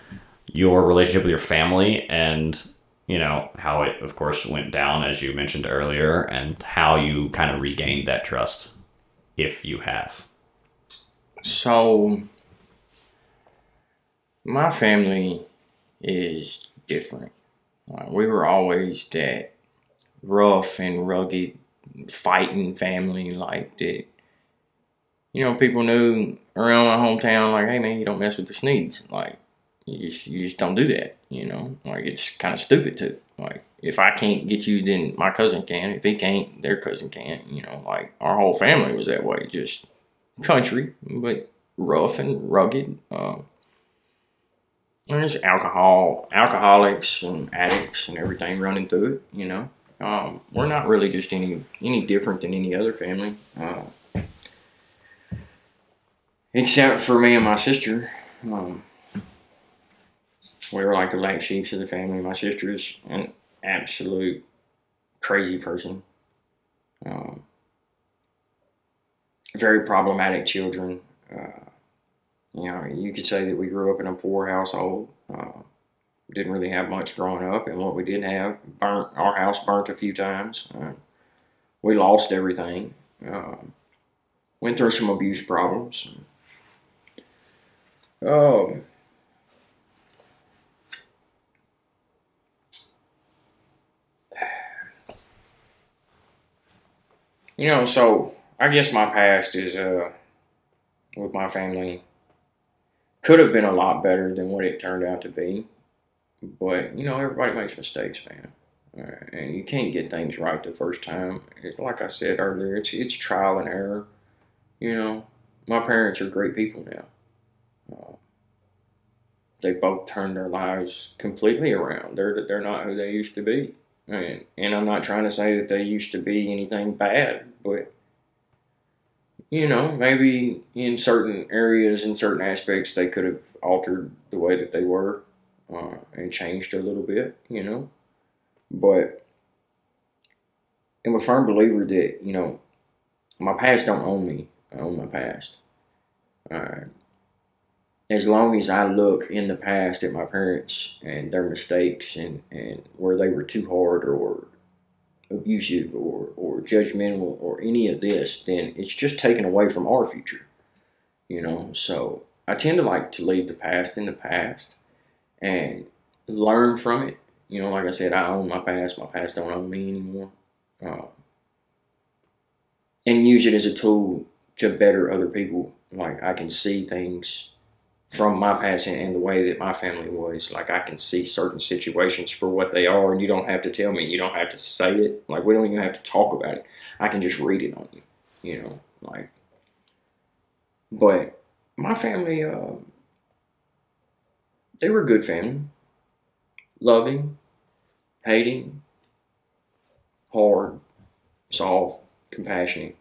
B: your relationship with your family and you know how it of course went down as you mentioned earlier and how you kind of regained that trust if you have.
A: So, my family is different. We were always that rough and rugged fighting family, like that. You know, people knew around my hometown, like, hey man, you don't mess with the Sneads. Like, you just, you just don't do that. You know, like it's kind of stupid too. Like, if I can't get you, then my cousin can. If he can't, their cousin can't You know, like our whole family was that way. Just country, but rough and rugged. Um, there's alcohol, alcoholics and addicts and everything running through it. You know, um, we're not really just any any different than any other family, uh, except for me and my sister. Um, we were like the black sheeps of the family. My sister is an absolute crazy person. Um, very problematic children. Uh, you know, you could say that we grew up in a poor household. Uh, didn't really have much growing up, and what we did have burnt our house burnt a few times. Uh, we lost everything. Um, went through some abuse problems. Um, you know, so I guess my past is uh, with my family could have been a lot better than what it turned out to be. But you know, everybody makes mistakes, man, uh, and you can't get things right the first time. It, like I said earlier, it's it's trial and error. You know, my parents are great people now. Uh, they both turned their lives completely around. They're they're not who they used to be. And, and I'm not trying to say that they used to be anything bad, but you know, maybe in certain areas, in certain aspects, they could have altered the way that they were uh, and changed a little bit, you know. But I'm a firm believer that, you know, my past don't own me. I own my past. Uh, as long as I look in the past at my parents and their mistakes and, and where they were too hard or abusive or, or judgmental or any of this, then it's just taken away from our future. You know, so I tend to like to leave the past in the past and learn from it. You know, like I said, I own my past. My past don't own me anymore. Uh, and use it as a tool to better other people. Like I can see things from my past and the way that my family was. Like I can see certain situations for what they are, and you don't have to tell me. You don't have to say it. Like we don't even have to talk about it. I can just read it on you. You know, like. But my family, uh, they were a good family. Loving, hating, hard, soft, compassionate.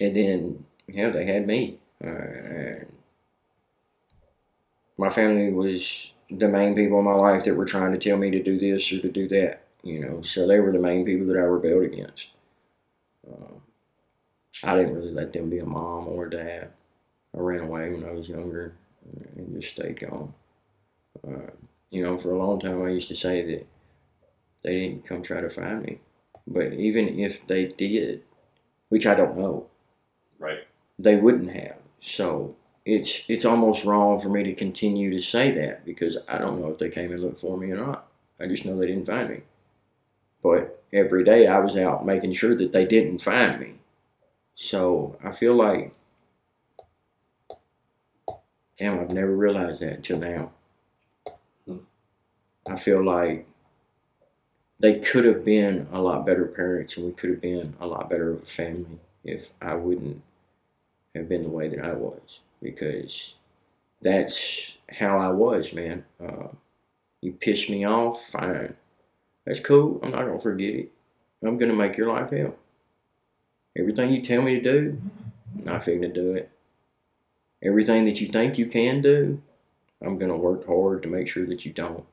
A: And then, yeah, they had me. Uh, my family was the main people in my life that were trying to tell me to do this or to do that, you know. So they were the main people that I rebelled against. Uh, I didn't really let them be a mom or a dad. I ran away when I was younger and just stayed gone. Uh, you know, for a long time I used to say that they didn't come try to find me. But even if they did, which I don't know,
B: right?
A: They wouldn't have. So it's it's almost wrong for me to continue to say that because I don't know if they came and looked for me or not. I just know they didn't find me. But every day I was out making sure that they didn't find me. So I feel like, damn, I've never realized that until now. Hmm. I feel like they could have been a lot better parents and we could have been a lot better of a family if I wouldn't have been the way that I was because that's how I was, man. Uh, you piss me off, fine. That's cool. I'm not gonna forget it. I'm gonna make your life hell. Everything you tell me to do, I'm not fitting to do it. Everything that you think you can do, I'm gonna work hard to make sure that you don't.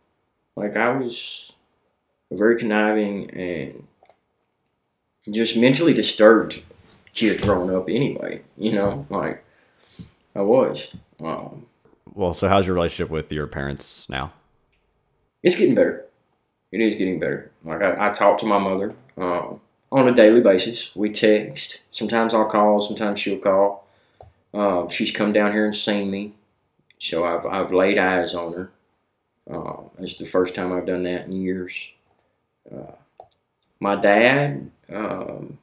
A: Like I was a very conniving and just mentally disturbed kid growing up anyway, you know, like I was. Um,
B: well, so how's your relationship with your parents now?
A: It's getting better. It is getting better. Like I, I talk to my mother uh, on a daily basis. We text. Sometimes I'll call. Sometimes she'll call. Um, she's come down here and seen me, so I've I've laid eyes on her. It's the first time I've done that in years. Uh, my dad, um,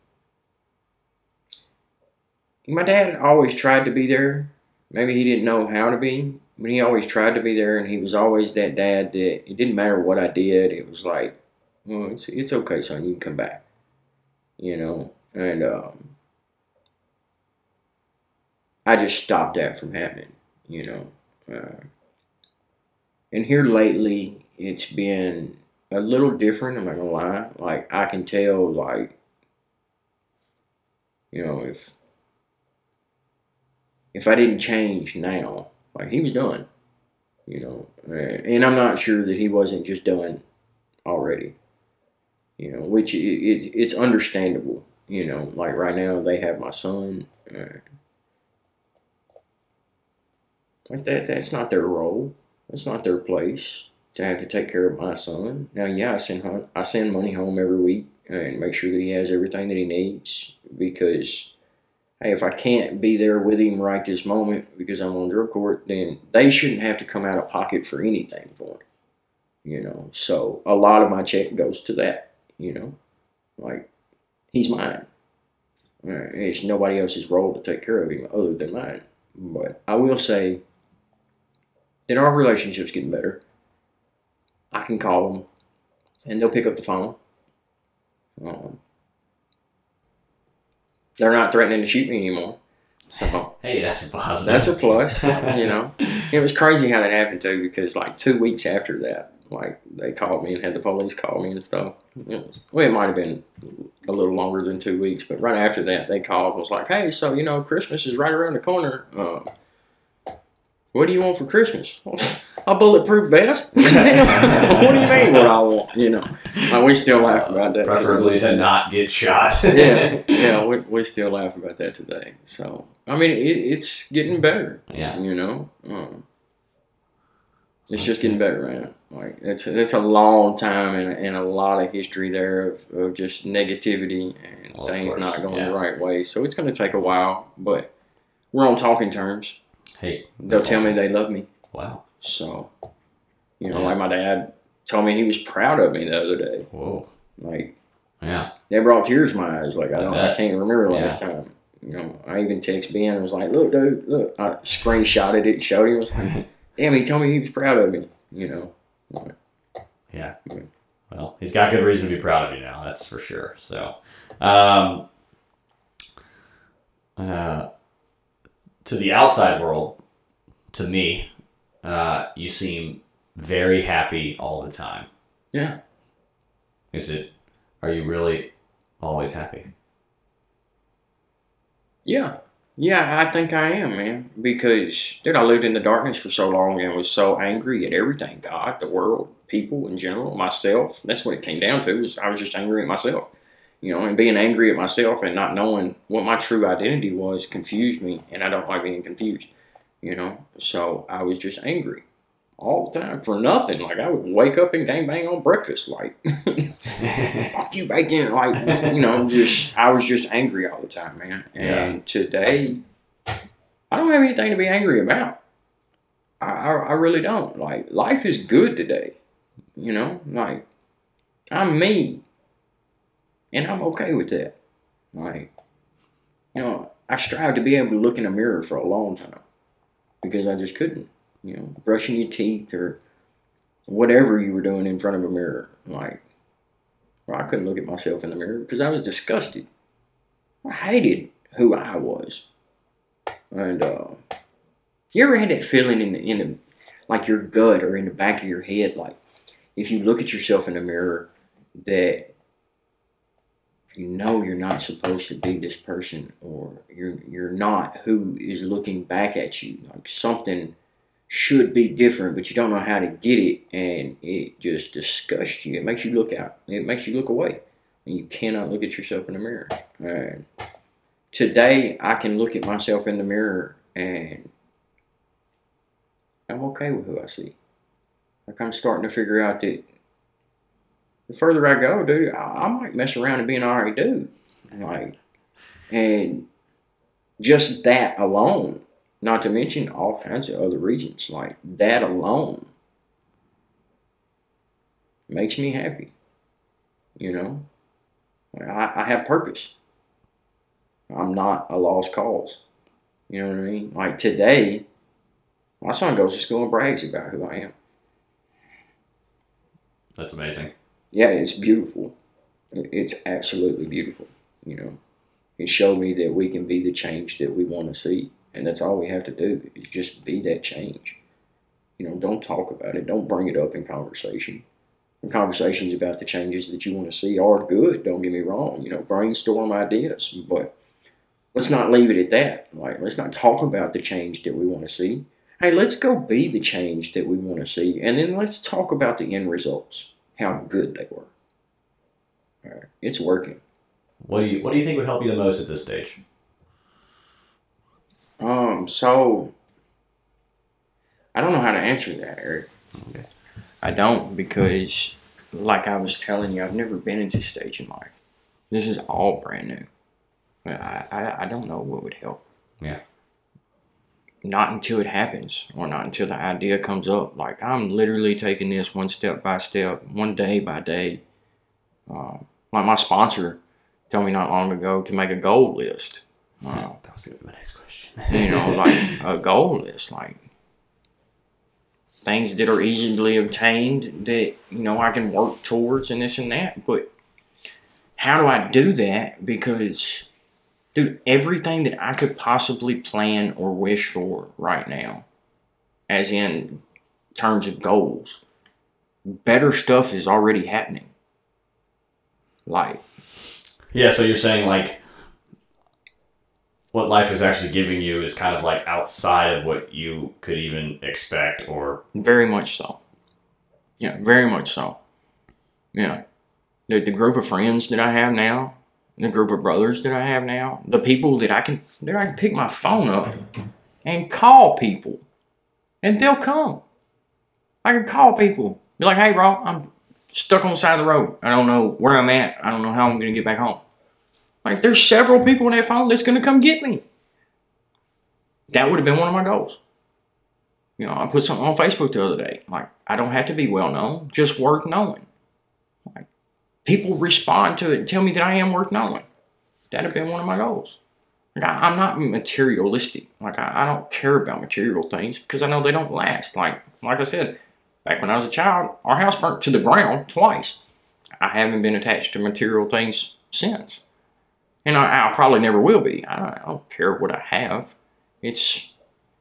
A: my dad always tried to be there maybe he didn't know how to be, but he always tried to be there, and he was always that dad that it didn't matter what I did. It was like, well, it's it's okay, son. You can come back, you know. And um, I just stopped that from happening, you know. Uh, and here lately, it's been a little different. I'm not gonna lie. Like I can tell, like you know, if if I didn't change now, like he was done, you know, and I'm not sure that he wasn't just done already. You know, which it, it, it's understandable. You know, like right now they have my son. Uh, like that, that's not their role. That's not their place to have to take care of my son. Now, yeah, I send I send money home every week and make sure that he has everything that he needs because hey, if I can't be there with him right this moment because I'm on drug court, then they shouldn't have to come out of pocket for anything for him. You know, so a lot of my check goes to that. You know, like he's mine. Uh, it's nobody else's role to take care of him other than mine. But I will say that our relationship's getting better. I can call them, and they'll pick up the phone. Um, they're not threatening to shoot me anymore. So
C: hey, that's a positive.
A: That's a plus. you know, it was crazy how that happened too, because like two weeks after that, like they called me and had the police call me and stuff. It was, well, it might have been a little longer than two weeks, but right after that, they called and was like, "Hey, so you know, Christmas is right around the corner. Uh, what do you want for Christmas? a bulletproof vest? what do you mean what I want? You know, like, we still laugh about that.
C: Preferably to not get shot.
A: yeah, yeah, we, we still laugh about that today. So, I mean, it, it's getting better.
C: Yeah.
A: You know, um, it's just getting better, man. Like, it's, it's a long time and, and a lot of history there of, of just negativity and well, things not going yeah. the right way. So, it's going to take a while, but we're on talking terms.
C: Hey,
A: they'll tell me they love me.
C: Wow.
A: So, you know, yeah. like my dad told me he was proud of me the other day.
C: Whoa.
A: Like,
C: yeah.
A: That brought tears to my eyes. Like, I, don't, I can't remember last yeah. time. You know, I even text Ben and was like, look, dude, look. I screenshotted it, showed him. I was like, damn, he told me he was proud of me, you know. Like,
C: yeah. Well, he's got good reason to be proud of you now, that's for sure. So, um, uh, to the outside world, to me, uh, you seem very happy all the time.
A: Yeah.
C: Is it? Are you really always happy?
A: Yeah. Yeah, I think I am, man. Because, dude, I lived in the darkness for so long and was so angry at everything God, the world, people in general, myself. That's what it came down to. Was I was just angry at myself you know, and being angry at myself and not knowing what my true identity was confused me, and I don't like being confused, you know. So I was just angry all the time for nothing. Like I would wake up and gang bang on breakfast, like fuck you bacon, like you know, just I was just angry all the time, man. And yeah. today, I don't have anything to be angry about. I, I, I really don't. Like life is good today, you know. Like I'm me. And I'm okay with that. Like, you know, I strive to be able to look in a mirror for a long time because I just couldn't. You know, brushing your teeth or whatever you were doing in front of a mirror. Like, well, I couldn't look at myself in the mirror because I was disgusted. I hated who I was. And uh, you ever had that feeling in the, in the, like your gut or in the back of your head, like if you look at yourself in the mirror, that you know you're not supposed to be this person or you're you're not who is looking back at you. Like something should be different but you don't know how to get it and it just disgusts you. It makes you look out. It makes you look away. And you cannot look at yourself in the mirror. And today i can look at myself in the mirror and i'm okay with who i see. Like i'm starting to figure out that the further I go, dude, I, I might mess around and be an alright dude. Like, and just that alone, not to mention all kinds of other reasons, like that alone makes me happy. You know, I, I have purpose. I'm not a lost cause. You know what I mean? Like today, my son goes to school and brags about who I am.
C: That's amazing
A: yeah, it's beautiful. It's absolutely beautiful. You know, it showed me that we can be the change that we want to see, and that's all we have to do is just be that change. You know, don't talk about it. Don't bring it up in conversation. And conversations about the changes that you want to see are good. Don't get me wrong. You know, brainstorm ideas, but let's not leave it at that. Like, let's not talk about the change that we want to see. Hey, let's go be the change that we want to see, and then let's talk about the end results how good they were. It's working.
C: What do you What do you think would help you the most at this stage?
A: Um, so I don't know how to answer that, Eric.
C: Okay.
A: I don't because, like I was telling you, I've never been at this stage in life. This is all brand new. I, I, I don't know what would help.
C: Yeah.
A: Not until it happens, or not until the idea comes up. Like I'm literally taking this one step by step, one day by day. Um, like my sponsor told me not long ago to make a goal list. Uh,
C: That was my next question.
A: you know, like a goal list, like things that are easily obtained that, you know, I can work towards and this and that. But how do I do that? Because, dude, everything that I could possibly plan or wish for right now, as in terms of goals, better stuff is already happening. Like,
C: Yeah, so you're saying like what life is actually giving you is kind of like outside of what you could even expect or
A: Very much so. Yeah, very much so. Yeah. The, the group of friends that I have now, the group of brothers that I have now, the people that I can that I can pick my phone up and call people. And they'll come. I can call people. Be like, hey bro, I'm stuck on the side of the road. I don't know where I'm at. I don't know how I'm gonna get back home. Like there's several people on that phone that's gonna come get me. That would have been one of my goals. You know, I put something on Facebook the other day. Like, I don't have to be well known, just worth knowing. Like, people respond to it and tell me that I am worth knowing. That'd have been one of my goals. Like, I, I'm not materialistic. Like, I, I don't care about material things because I know they don't last. Like, like I said, back when I was a child, our house burnt to the ground twice. I haven't been attached to material things since. And I, I probably never will be. I don't, I don't care what I have. It's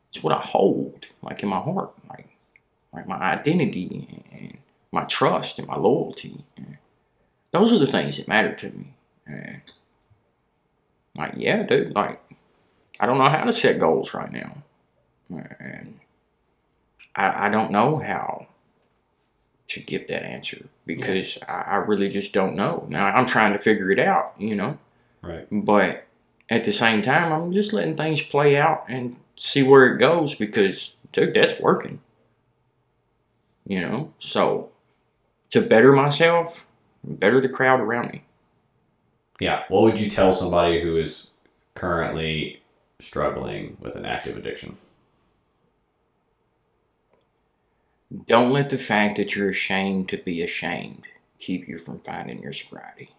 A: it's what I hold, like in my heart, like like my identity and my trust and my loyalty. Those are the things that matter to me. And like, yeah, dude, like I don't know how to set goals right now, and I, I don't know how to give that answer because I, I really just don't know. Now I'm trying to figure it out, you know.
C: right.
A: But at the same time, I'm just letting things play out and see where it goes because, dude, that's working. You know? So, to better myself, better the crowd around me.
C: Yeah. What would you tell somebody who is currently struggling with an active addiction?
A: Don't let the fact that you're ashamed to be ashamed keep you from finding your sobriety.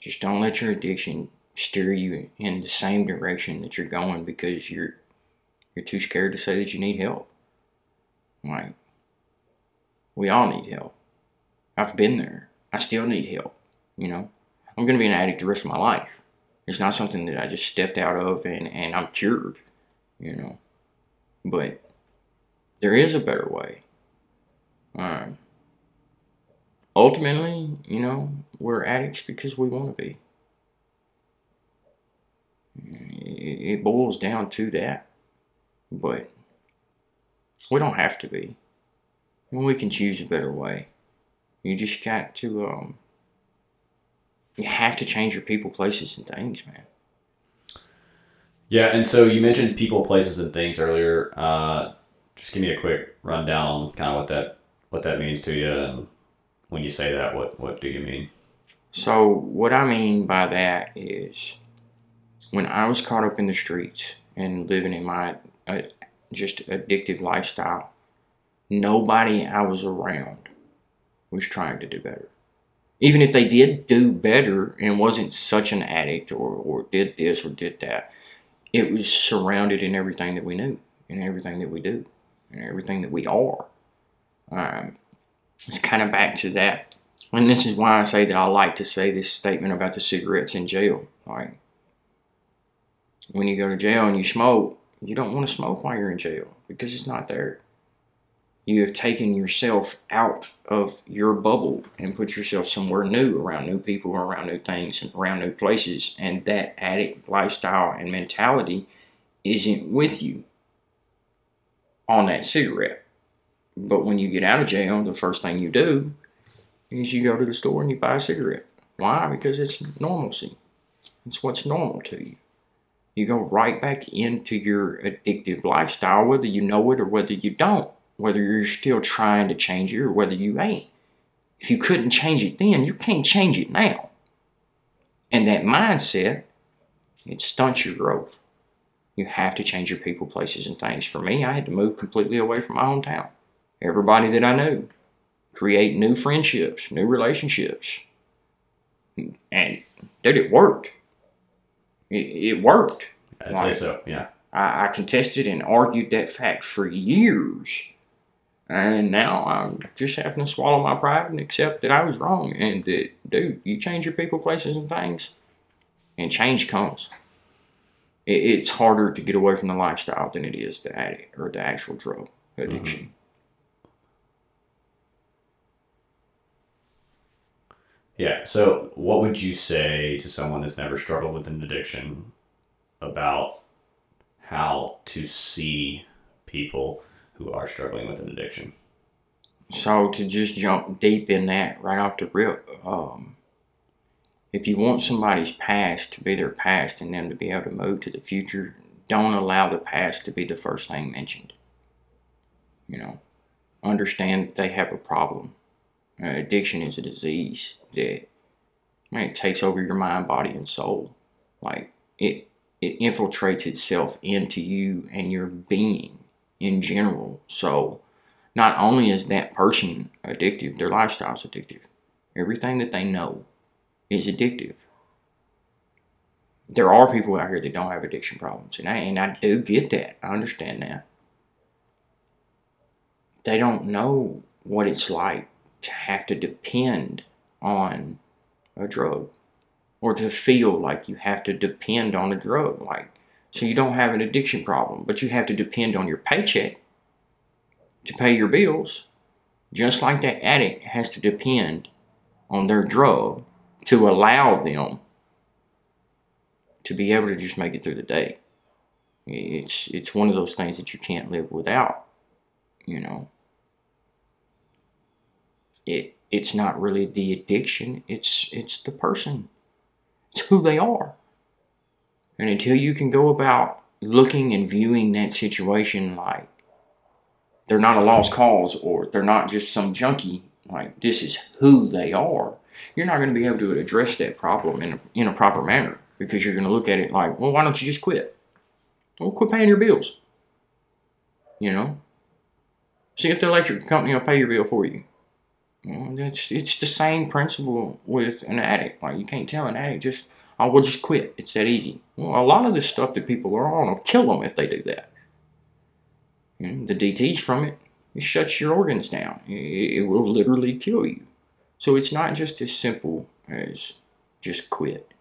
A: Just don't let your addiction steer you in the same direction that you're going because you're you're too scared to say that you need help. Like we all need help. I've been there. I still need help, you know. I'm gonna be an addict the rest of my life. It's not something that I just stepped out of and, and I'm cured, you know. But there is a better way. Um, ultimately, you know, we're addicts because we want to be. It it boils down to that. But we don't have to be. We can choose a better way. You just got to, um, you have to change your people, places, and things, man.
C: Yeah, and so you mentioned people, places, and things earlier. Uh, just give me a quick rundown on kind of what that what that means to you, and when you say that, what what do you mean?
A: So, what I mean by that is when I was caught up in the streets and living in my uh, just addictive lifestyle, nobody I was around was trying to do better. Even if they did do better and wasn't such an addict or, or did this or did that, it was surrounded in everything that we knew and everything that we do and everything that we are. Um, it's kind of back to that and this is why I say that I like to say this statement about the cigarettes in jail. Like, when you go to jail and you smoke, you don't want to smoke while you're in jail because it's not there. You have taken yourself out of your bubble and put yourself somewhere new, around new people, around new things, and around new places. And that addict lifestyle and mentality isn't with you on that cigarette. But when you get out of jail, the first thing you do is you go to the store and you buy a cigarette. Why? Because it's normalcy. It's what's normal to you. You go right back into your addictive lifestyle, whether you know it or whether you don't, whether you're still trying to change it or whether you ain't. If you couldn't change it then, you can't change it now. And that mindset, it stunts your growth. You have to change your people, places, and things. For me, I had to move completely away from my hometown. Everybody that I knew, create new friendships, new relationships. And dude, it worked. It, it worked.
C: I'd say so. Yeah.
A: I, I contested and argued that fact for years. And now I'm just having to swallow my pride and accept that I was wrong. And that, dude, you change your people, places, and things, and change comes. It, it's harder to get away from the lifestyle than it is the addict or the actual drug mm-hmm. addiction.
C: Yeah. So, what would you say to someone that's never struggled with an addiction about how to see people who are struggling with an addiction?
A: So to just jump deep in that right off the rip, um, if you want somebody's past to be their past and them to be able to move to the future, don't allow the past to be the first thing mentioned. You know, understand that they have a problem. Uh, addiction is a disease that man, it takes over your mind, body, and soul. Like it, it infiltrates itself into you and your being in general. So, not only is that person addictive, their lifestyle is addictive. Everything that they know is addictive. There are people out here that don't have addiction problems, and I, and I do get that. I understand that. They don't know what it's like to have to depend on a drug or to feel like you have to depend on a drug. Like, so you don't have an addiction problem, but you have to depend on your paycheck to pay your bills, just like that addict has to depend on their drug to allow them to be able to just make it through the day. It's it's one of those things that you can't live without, you know. It it's not really the addiction, it's it's the person. It's who they are. And until you can go about looking and viewing that situation like they're not a lost cause or they're not just some junkie, like this is who they are, you're not going to be able to address that problem in a, in a proper manner because you're going to look at it like, well, why don't you just quit? Well, quit paying your bills. You know? See if the electric company will pay your bill for you. It's, it's the same principle with an addict. Like, you can't tell an addict just, oh, we'll just quit. It's that easy. Well, a lot of this stuff that people are on will kill them if they do that. the DTs from it, it shuts your organs down. It, it will literally kill you. So it's not just as simple as just quit.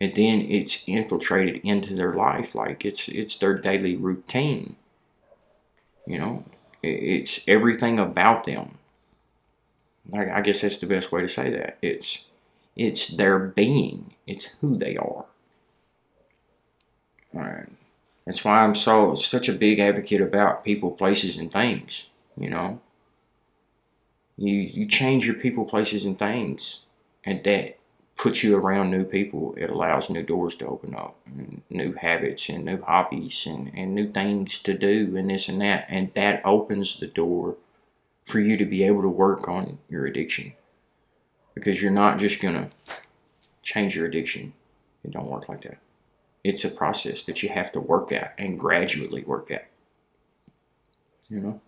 A: And then it's infiltrated into their life like it's it's their daily routine. You know, it's everything about them. I guess that's the best way to say that. It's it's their being. It's who they are. Right. That's why I'm so such a big advocate about people, places, and things. You know, you you change your people, places, and things, and that puts you around new people. It allows new doors to open up, new habits, and new hobbies, and, and new things to do, and this and that, and that opens the door for you to be able to work on your addiction, because you're not just gonna change your addiction. It don't work like that. It's a process that you have to work at and gradually work at. You know.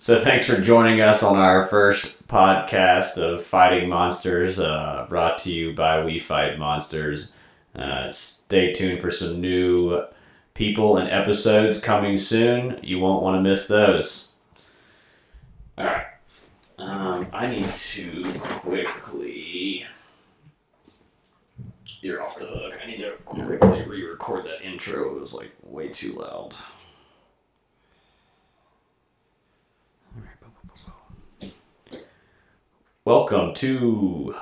C: So thanks for joining us on our first podcast of Fighting Monsters, uh, brought to you by We Fight Monsters. Uh, stay tuned for some new people and episodes coming soon. You won't want to miss those. All right. Um, I need to quickly. You're off the hook. I need to quickly re-record that intro. It was like way too loud. Welcome to